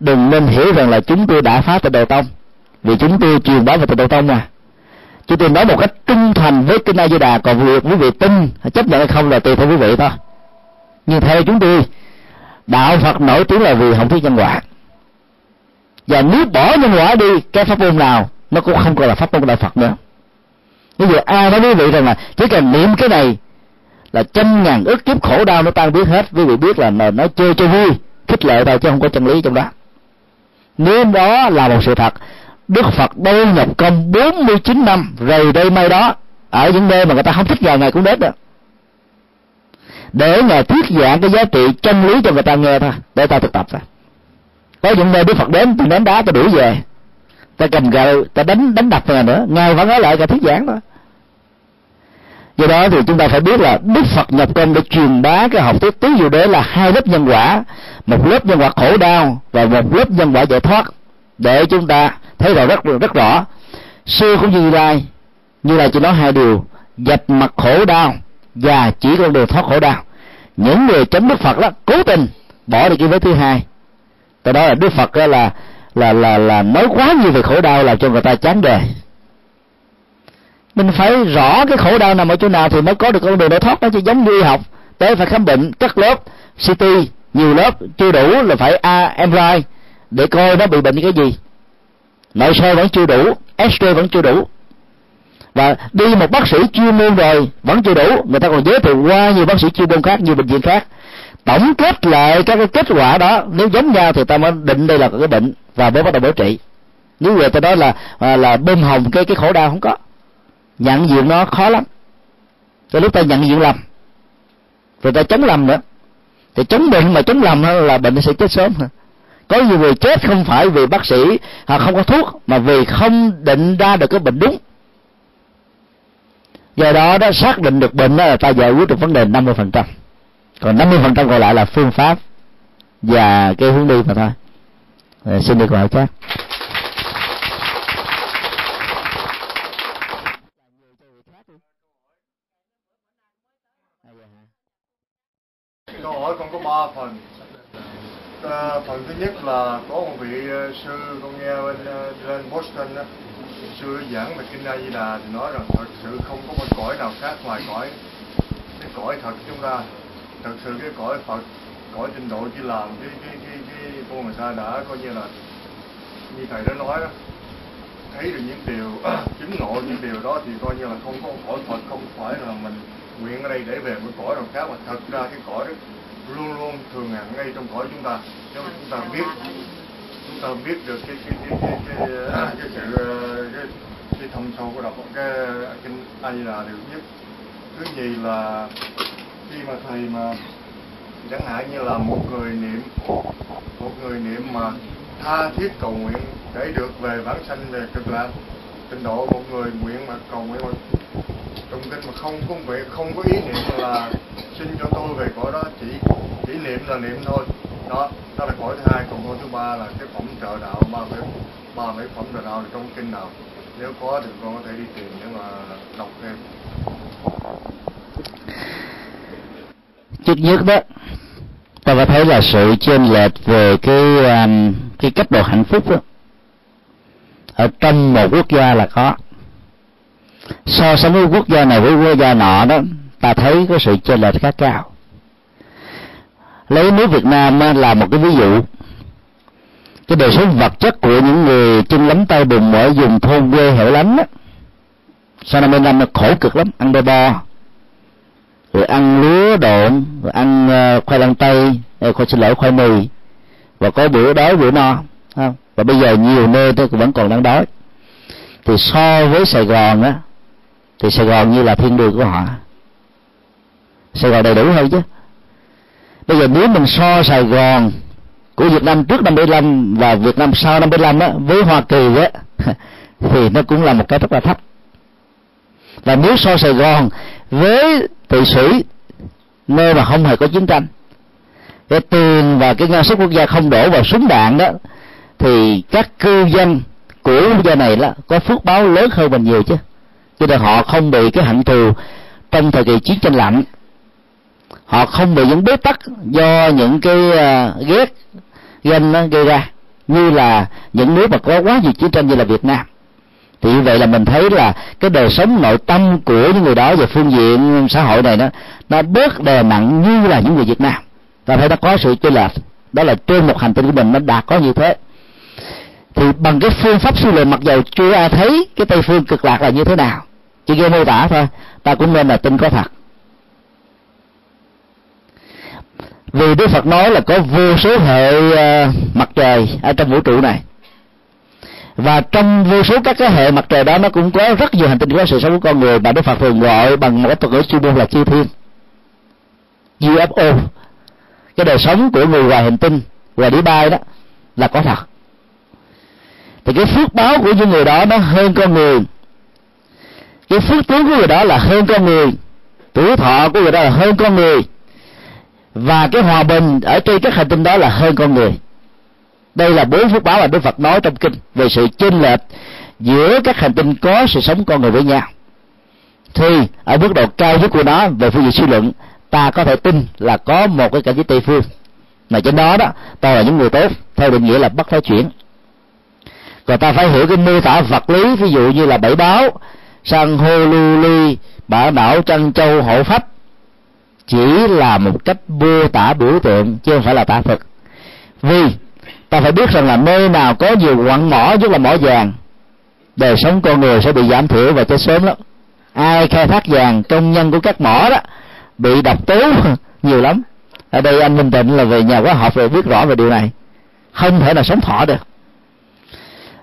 đừng nên hiểu rằng là chúng tôi đã phá tịnh độ tông. Vì chúng tôi truyền bá về tịnh độ tông mà. Chúng tôi nói một cách trung thành với kinh A Di Đà, còn việc quý vị tin, chấp nhận hay không là tùy theo quý vị thôi. Nhưng theo chúng tôi, đạo Phật nổi tiếng là vì không thuyết nhân quả và nếu bỏ nhân quả đi, cái pháp môn nào nó cũng không còn là pháp môn đạo Phật nữa. Ví dụ ai nói quý vị rằng là chỉ cần niệm cái này là trăm ngàn ức kiếp khổ đau nó tan biến hết. Quý vị biết là nó chơi cho vui, khích lệ thôi chứ không có chân lý trong đó. Nếu đó là một sự thật, Đức Phật đâu nhập công 49 năm rầy đây mai đó, Ở những nơi mà người ta không thích vào ngày cũng đến được. Để ngài thuyết giảng cái giá trị chân lý cho người ta nghe thôi, để ta thực tập thôi có những nơi đức phật đến, từ ném đá ta đuổi về. Ta cầm gậy ta đánh đánh đập người nữa. Ngài vẫn nói lại cả thuyết giảng đó. do đó thì chúng ta phải biết là đức phật nhập công để truyền bá cái học thuyết tứ diệu đế là hai lớp nhân quả. Một lớp nhân quả khổ đau và một lớp nhân quả giải thoát. Để chúng ta thấy rõ rất rất rõ. Xưa cũng như lai, như là chỉ nói hai điều. Dập mặt khổ đau và chỉ con đường thoát khổ đau. Những người chống đức phật đó, cố tình bỏ đi cái vế thứ hai từ đó là đức phật là là là là là nói quá nhiều về khổ đau làm cho người ta chán đề mình phải rõ cái khổ đau nằm ở chỗ nào thì mới có được con đường để thoát nó chứ giống như y học, tới phải khám bệnh cắt lớp ct nhiều lớp chưa đủ là phải a MRI để coi nó bị bệnh cái gì. Nội soi vẫn chưa đủ, x-ray vẫn chưa đủ. Và đi một bác sĩ chuyên môn rồi vẫn chưa đủ, người ta còn giới thiệu qua nhiều bác sĩ chuyên môn khác, nhiều bệnh viện khác tổng kết lại các cái kết quả đó nếu giống nhau thì ta mới định đây là cái bệnh và mới bắt đầu bổ trị. Nếu người ta nói là à, là, là bơm hồng cái cái khổ đau không có. Nhận diện nó khó lắm. Cho lúc ta nhận diện lầm rồi ta chống lầm nữa. Thì chống bệnh mà chống lầm là bệnh sẽ chết sớm. Có nhiều người chết không phải vì bác sĩ hoặc không có thuốc mà vì không định ra được cái bệnh đúng. Do đó đó xác định được bệnh đó là ta giải quyết được vấn đề 50% phần trăm còn 50% còn lại là phương pháp và cái hướng đi mà thôi. À, xin được gọi khác. Câu hỏi con có ba phần. À, phần thứ nhất là có một vị ờ, sư con nghe bên ờ, lên Boston đó, sư giảng về kinh A Di Đà thì nói rằng thật sự không có một cõi nào khác ngoài cõi cái cõi thật chúng ta thật sự cái cõi Phật cõi trình độ chỉ làm cái cái cái cái con người ta đã coi như là như thầy đã nói đó thấy được những điều chứng ngộ những điều đó thì coi như là không có cõi Phật không phải là mình nguyện ở đây để về một cõi nào khác mà thật ra cái cõi đó luôn luôn thường hằng ngay trong cõi chúng ta. Nếu chúng ta biết chúng ta biết được cái cái cái cái cái, sự cái, cái thâm sâu của đọc cái kinh A Di Đà điều nhất. Thứ nhì là khi mà thầy mà chẳng hạn như là một người niệm, một người niệm mà tha thiết cầu nguyện để được về bản sanh về cực lạc trình độ một người nguyện mà cầu nguyện mà trong kinh mà không có nguyện, không có ý niệm là xin cho tôi về cõi đó, chỉ chỉ niệm là niệm thôi. Đó đó là cõi thứ hai. Còn cõi thứ ba là cái phẩm trợ đạo, ba mấy ba mấy phẩm trợ đạo trong kinh nào. Nếu có thì con có thể đi tìm để mà đọc thêm trước nhất đó ta phải thấy là sự chênh lệch về cái um, cái cấp độ hạnh phúc đó ở trong một quốc gia là có. So sánh với quốc gia này với quốc gia nọ đó ta thấy có sự chênh lệch khá cao. Lấy nước Việt Nam là một cái ví dụ. Cái đời sống vật chất của những người chân lắm tay bùn ở vùng thôn quê hẻo lánh đó sau năm mươi năm nó khổ cực lắm ăn bê bo rồi ăn lúa độn, rồi ăn ờ, khoai lang tây ờ, khoai xin lỗi khoai mì. Và có bữa đói, bữa no không và bây giờ nhiều nơi tôi cũng vẫn còn đang đói. Thì so với sài gòn á, thì sài gòn như là thiên đường của họ. Sài gòn đầy đủ hơn chứ. Bây giờ nếu mình so sài gòn của việt nam trước năm 75 và việt nam sau năm 75 á, với hoa kỳ á, thì nó cũng là một cái rất là thấp và nếu so sài gòn với tự sĩ nơi mà không hề có chiến tranh cái tiền và cái ngân sách quốc gia không đổ vào súng đạn đó thì các cư dân của quốc gia này là có phước báo lớn hơn mình nhiều chứ. Cho nên họ không bị cái hận thù trong thời kỳ chiến tranh lạnh. Họ không bị những bế tắc do những cái uh, ghét ganh nó gây ra như là những nước mà có quá nhiều chiến tranh như là Việt Nam thì như vậy là mình thấy là cái đời sống nội tâm của những người đó về phương diện xã hội này nó nó bớt đè nặng như là những người Việt Nam. Và phải nó có sự chênh lệch. Đó là trên một hành tinh của mình nó đã có như thế. Thì bằng cái phương pháp suy luận mặc dầu chưa ai thấy cái tây phương cực lạc là như thế nào? Chỉ nghe mô tả thôi. Ta cũng nên là tin có thật. Vì đức phật nói là có vô số hệ uh, mặt trời ở trong vũ trụ này và trong vô số các cái hệ mặt trời đó, nó cũng có rất nhiều hành tinh có sự sống của con người mà đức phật thường gọi bằng một cái thuật ngữ chuyên môn là chư thiên. UFO cái đời sống của người ngoài hành tinh, ngoài đĩa bay đó, là có thật. Thì cái phước báo của những người đó nó hơn con người. Cái phước tướng của người đó là hơn con người. Tuổi thọ của người đó là hơn con người. Và cái hòa bình ở trên các hành tinh đó là hơn con người đây là bốn phước báo mà đức phật nói trong kinh về sự chênh lệch giữa các hành tinh có sự sống con người với nhau. Thì, ở mức độ cao nhất của nó, về phương diện suy luận, ta có thể tin là có một cái cảnh giới tây phương. Mà trên đó đó, ta là những người tốt, theo định nghĩa là bất thoái chuyển. Còn ta phải hiểu cái mô tả vật lý, ví dụ như là bảy báo, san hô lưu ly bả đảo trân châu hộ phách, chỉ là một cách mô tả biểu tượng, chứ không phải là tả thực vì ta phải biết rằng là nơi nào có nhiều quặng mỏ, nhất là mỏ vàng, đời sống con người sẽ bị giảm thiểu và chết sớm lắm. Ai khai thác vàng, công nhân của các mỏ đó bị độc tố nhiều lắm. Ở đây anh minh tịnh là về nhà khoa học rồi biết rõ về điều này. Không thể là sống thọ được.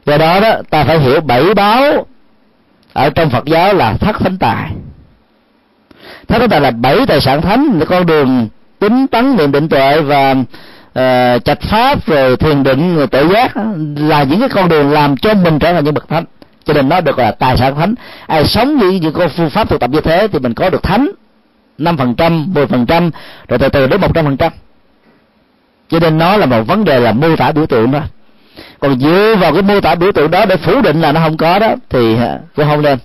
Do đó đó, ta phải hiểu bảy báo ở trong phật giáo là thất thánh tài. Thất thánh tài là bảy tài sản thánh, con đường tính tấn niệm định tuệ và uh, trạch pháp rồi thiền định rồi tự giác là những cái con đường làm cho mình trở thành những bậc thánh. Cho nên nó được gọi là tài sản thánh. Ai sống như những con phương pháp thực tập như thế thì mình có được thánh năm phần trăm mười phần trăm rồi từ từ đến một trăm phần trăm. Cho nên nó là một vấn đề là mô tả biểu tượng đó còn dựa vào cái mô tả biểu tượng đó để phủ định là nó không có đó thì à, cũng không nên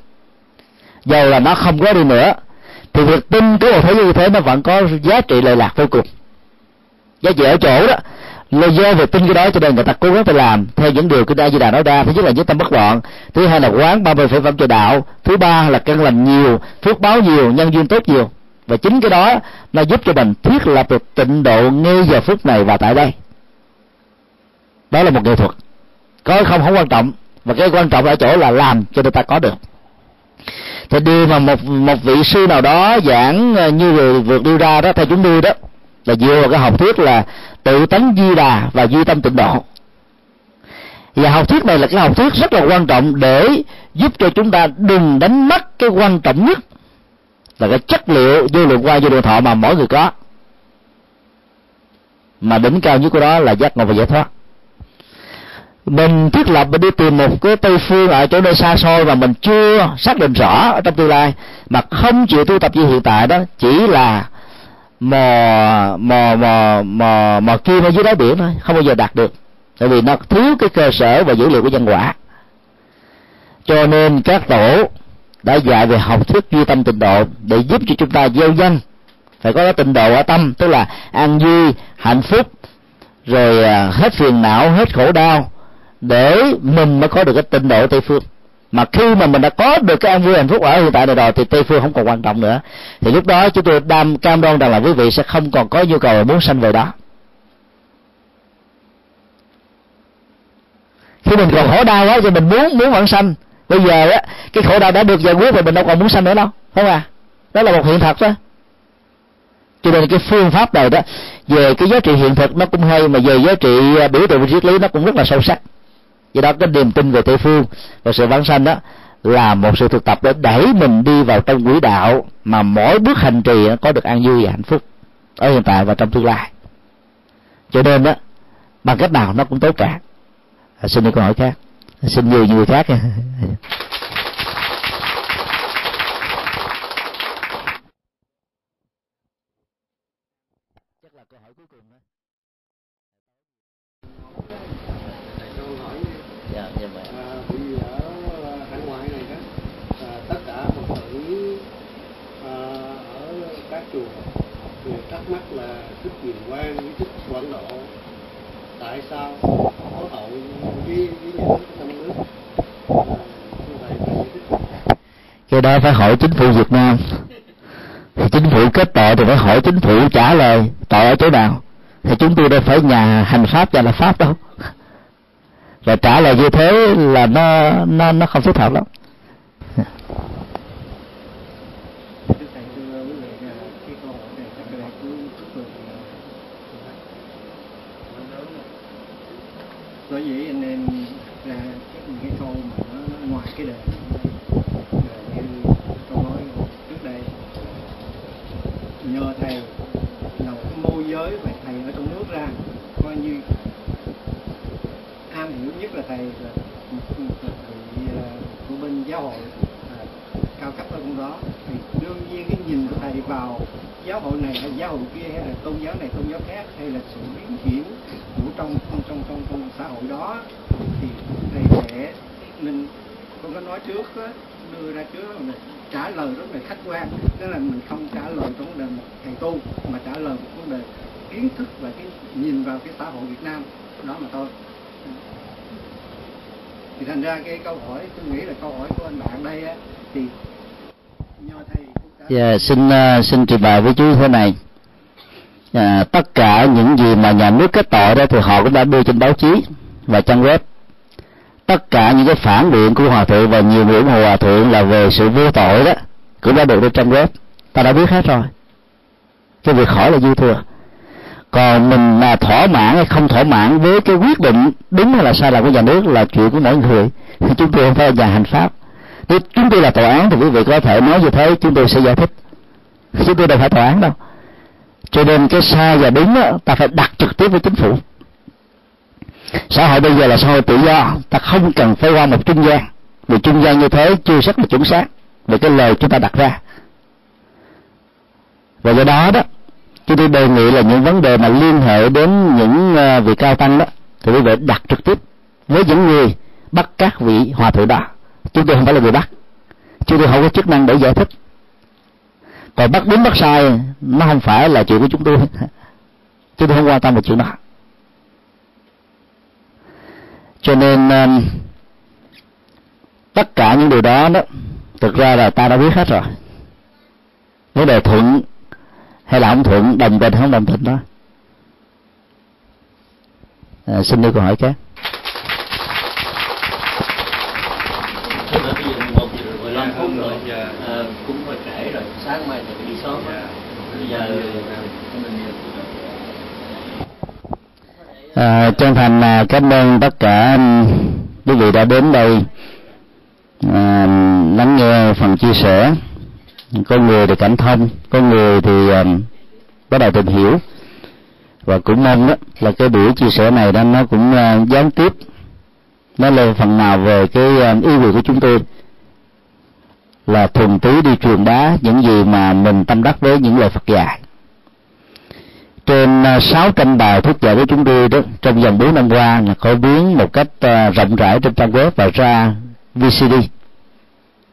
dầu là nó không có đi nữa thì việc tin có một thế như thế nó vẫn có giá trị lợi lạc vô cùng giá trị ở chỗ đó là do việc tin cái đó cho nên người ta cố gắng phải làm theo những điều kinh A Di Đà nói ra. Thứ nhất là nhất tâm bất loạn thứ hai là quán ba mươi phẩy phẩm cho đạo thứ ba là căn lành nhiều phước báo nhiều nhân duyên tốt nhiều. Và chính cái đó nó giúp cho mình thiết lập được tịnh độ ngay giờ phút này và tại đây. Đó là một nghệ thuật có không không quan trọng. Và cái quan trọng ở chỗ là làm cho người ta có được. Thì điều mà một một vị sư nào đó giảng ờ, như vừa, vừa đưa ra đó theo chúng tôi đó là dựa vào cái học thuyết là tự tánh di đà và duy tâm tịnh độ. Và học thuyết này là cái học thuyết rất là quan trọng để giúp cho chúng ta đừng đánh mất cái quan trọng nhất là cái chất liệu vô lượng qua vô lượng thọ mà mỗi người có. Mà đỉnh cao nhất của đó là giác ngộ và giải thoát. Mình thiết lập mình đi tìm một cái tây phương ở chỗ nơi xa xôi mà mình chưa xác định rõ ở trong tương lai, mà không chịu tu tập như hiện tại đó, chỉ là mò mò mò mò mò kim ở dưới đáy biển thôi, không bao giờ đạt được. Tại vì nó thiếu cái cơ sở và dữ liệu của nhân quả. Cho nên các tổ đã dạy về học thuyết duy tâm tịnh độ để giúp cho chúng ta gieo dân phải có cái tịnh độ ở tâm, tức là an vui, hạnh phúc, rồi à, hết phiền não, hết khổ đau, để mình mới có được cái tịnh độ tây phương mà khi mà mình đã có được cái an vui, hạnh phúc ở hiện tại này rồi thì tây phương không còn quan trọng nữa. Thì lúc đó chúng tôi đam cam đoan rằng là quý vị sẽ không còn có nhu cầu muốn sanh về đó. Khi mình còn khổ đau quá thì mình muốn muốn vẫn sanh. Bây giờ á, cái khổ đau đã được giải quyết rồi, mình đâu còn muốn sanh nữa đâu. Không à đó là một hiện thực đó. Cho nên cái phương pháp này đó, về cái giá trị hiện thực nó cũng hay, mà về giá trị à, biểu tượng triết lý nó cũng rất là sâu sắc do đó cái niềm tin về tây phương và sự vãng sanh đó là một sự thực tập để đẩy mình đi vào trong quỹ đạo mà mỗi bước hành trì nó có được an vui và hạnh phúc ở hiện tại và trong tương lai. Cho nên đó bằng cách nào nó cũng tốt cả. À, xin đi câu hỏi khác. Xin nhiều người khác. Chắc là câu hỏi cuối cùng đó dạ dạ vậy à, bởi vì ở hải ngoại này đó à, tất cả phật tử à, ở các chùa thì thắc mắc là thích quyền quan với thích quảng độ tại sao có hậu với với nhà nước trong nước? À, như vậy thích cái đó phải hỏi chính phủ Việt Nam. Thì chính phủ kết tội thì phải hỏi chính phủ trả lời tội ở chỗ nào? Thì chúng tôi đâu phải nhà hành pháp và là pháp đâu và trả lời như thế là nó nó nó không thích hợp lắm Thưa thầy thưa quý vị là cái câu hỏi này chắc là cứ chúc mừng bởi vì anh em ra cái, những cái câu mà nó, nó ngoài cái đề là như câu nói trước đây nhờ thầy ra coi như Nam hiểu nhất là thầy là vị của à, bên giáo hội à, cao cấp hơn cũng đó. Thì đương nhiên cái nhìn của thầy vào giáo hội này hay giáo hội kia hay là tôn giáo này tôn giáo khác hay là sự biến chuyển của trong trong trong trong, trong xã hội đó thì thầy sẽ mình con có nói trước đó, đưa ra trước là trả lời rất là khách quan. Tức là mình không trả lời trong vấn đề một thầy tu mà trả lời một vấn đề kiến thức và cái nhìn vào cái xã hội Việt Nam. Đó mà thôi thì thành ra cái câu hỏi tôi nghĩ là câu hỏi của anh bạn đây á thì nho thầy đã Dạ, xin uh, xin trình bày với chú thế này. À, tất cả những gì mà nhà nước kết tội đó thì họ cũng đã đưa trên báo chí và trang web. Tất cả những cái phản biện của hòa thượng và nhiều người ủng hộ hòa thượng là về sự vô tội đó cũng đã được trên trang web. Ta đã biết hết rồi. Cái việc hỏi là dư thừa còn mình là thỏa mãn hay không thỏa mãn với cái quyết định đúng hay là sai lầm của nhà nước là chuyện của mỗi người. Chúng tôi không phải là nhà hành pháp. Nếu chúng tôi là tòa án thì quý vị có thể nói như thế chúng tôi sẽ giải thích. Chúng tôi đâu phải tòa án đâu. Cho nên cái sai và đúng đó, ta phải đặt trực tiếp với chính phủ. Xã hội bây giờ là xã hội tự do ta không cần phải qua một trung gian. Vì trung gian như thế chưa rất là chuẩn xác về cái lời chúng ta đặt ra. Và do đó đó chúng tôi đề nghị là những vấn đề mà liên hệ đến những ờ, vị cao tăng đó, thì quý vị đặt trực tiếp với những người bắt các vị hòa thượng đó. Chúng tôi không phải là người bắt. Chúng tôi không có chức năng để giải thích. Còn bắt đúng bắt sai, nó không phải là chuyện của chúng tôi. Chúng tôi không quan tâm về chuyện đó. Cho nên ờ, tất cả những điều đó đó, thực ra là ta đã biết hết rồi. Vấn đề thuận hay là ông thuận đồng tình không đồng tình đó? À, xin đưa câu hỏi khác. À, chân thành là cảm ơn tất cả quý vị đã đến đây à, lắng nghe phần chia sẻ có người thì cảm thông có người thì um, bắt đầu tìm hiểu. Và cũng mong đó là cái buổi chia sẻ này đó nó cũng uh, gián tiếp nó lên phần nào về cái uh, ý nguyện của chúng tôi. Là thuần túy đi truyền bá những gì mà mình tâm đắc với những lời Phật dạy. Trên ờ, 600 bài thuyết dạy của chúng tôi đó trong vòng 4 năm qua là phổ biến một cách ờ, rộng rãi trên trang web và ra VCD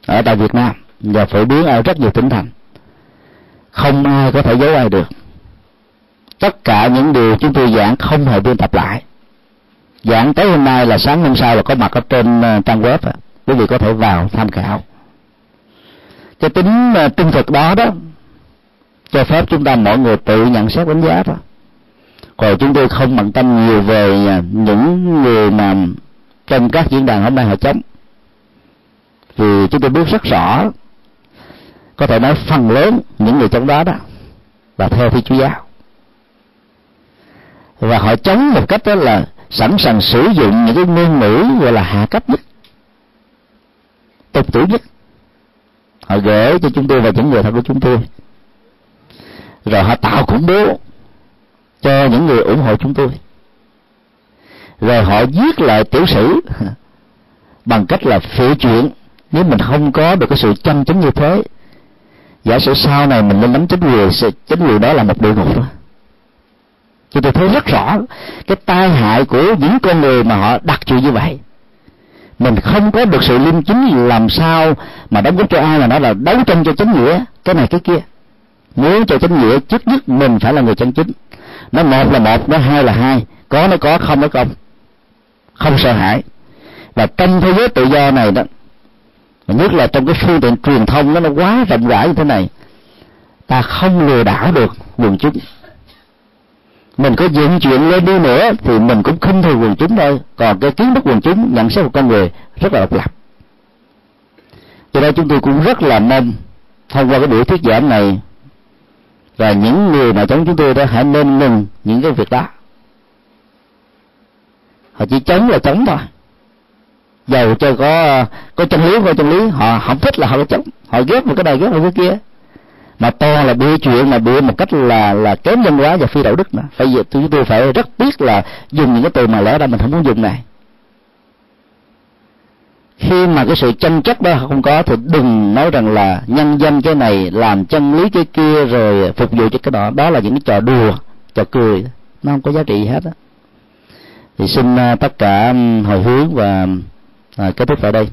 ở tại Việt Nam và phổ biến ở rất nhiều tỉnh thành. Không ai có thể giấu ai được. Tất cả những điều chúng tôi giảng không hề biên tập lại. Giảng tới hôm nay là sáng hôm sau là có mặt ở trên ờ, trang web quý vị có thể vào tham khảo. Cái tính ờ, trung thực đó đó, cho phép chúng ta mọi người tự nhận xét đánh giá thôi. Còn chúng tôi không bận tâm nhiều về ờ, những người mà trong các diễn đàn hôm nay họ chống. Vì chúng tôi biết rất rõ có thể nói phần lớn những người chống đó đó là theo thi chúa giáo. Và họ chống một cách đó là sẵn sàng sử dụng những cái ngôn ngữ gọi là hạ cấp nhất, tục tiểu nhất. Họ gửi cho chúng tôi và những người thân của chúng tôi. Rồi họ tạo khủng bố cho những người ủng hộ chúng tôi. Rồi họ viết lại tiểu sử bằng cách là phụ chuyện nếu mình không có được cái sự chân chính như thế giả sử sau này mình lên nắm chính quyền chính quyền đó là một địa ngục đó thì tôi thấy rất rõ cái tai hại của những con người mà họ đặt chuyện như vậy. Mình không có được sự liêm chính làm sao mà đóng góp cho ai mà nói là đấu tranh cho chính nghĩa, cái này cái kia. Muốn cho chính nghĩa, trước nhất mình phải là người chân chính. Nó một là một, nó hai là hai. Có nó có, không nó không. Không sợ hãi. Và trong thế giới tự do này đó nhất là trong cái phương tiện truyền thông nó nó quá rộng rãi như thế này, ta không lừa đảo được quần chúng. Mình có dựng chuyện lên đi nữa thì mình cũng không thường quần chúng thôi. Còn cái kiến thức quần chúng, nhận xét một con người rất là độc lập. Cho nên chúng tôi cũng rất là mong thông qua cái buổi thuyết giảng này và những người mà chống chúng tôi đó hãy nên ngừng những cái việc đó. Họ chỉ chống là chống thôi dầu cho có có chân lý, có chân lý. Họ không thích là họ có chống. Họ ghét một cái này ghét một cái kia. Mà to là bịa chuyện mà bịa một cách là là kém nhân hóa và phi đạo đức nữa phải giờ chúng tôi phải rất biết là dùng những cái từ mà lẽ ra mình không muốn dùng này. Khi mà cái sự tranh chấp đó không có thì đừng nói rằng là nhân danh cái này làm chân lý cái kia rồi phục vụ cho cái đó. Đó là những cái trò đùa, trò cười. Nó không có giá trị gì hết á. Thì xin à, tất cả hồi hướng và à, kết thúc tại đây.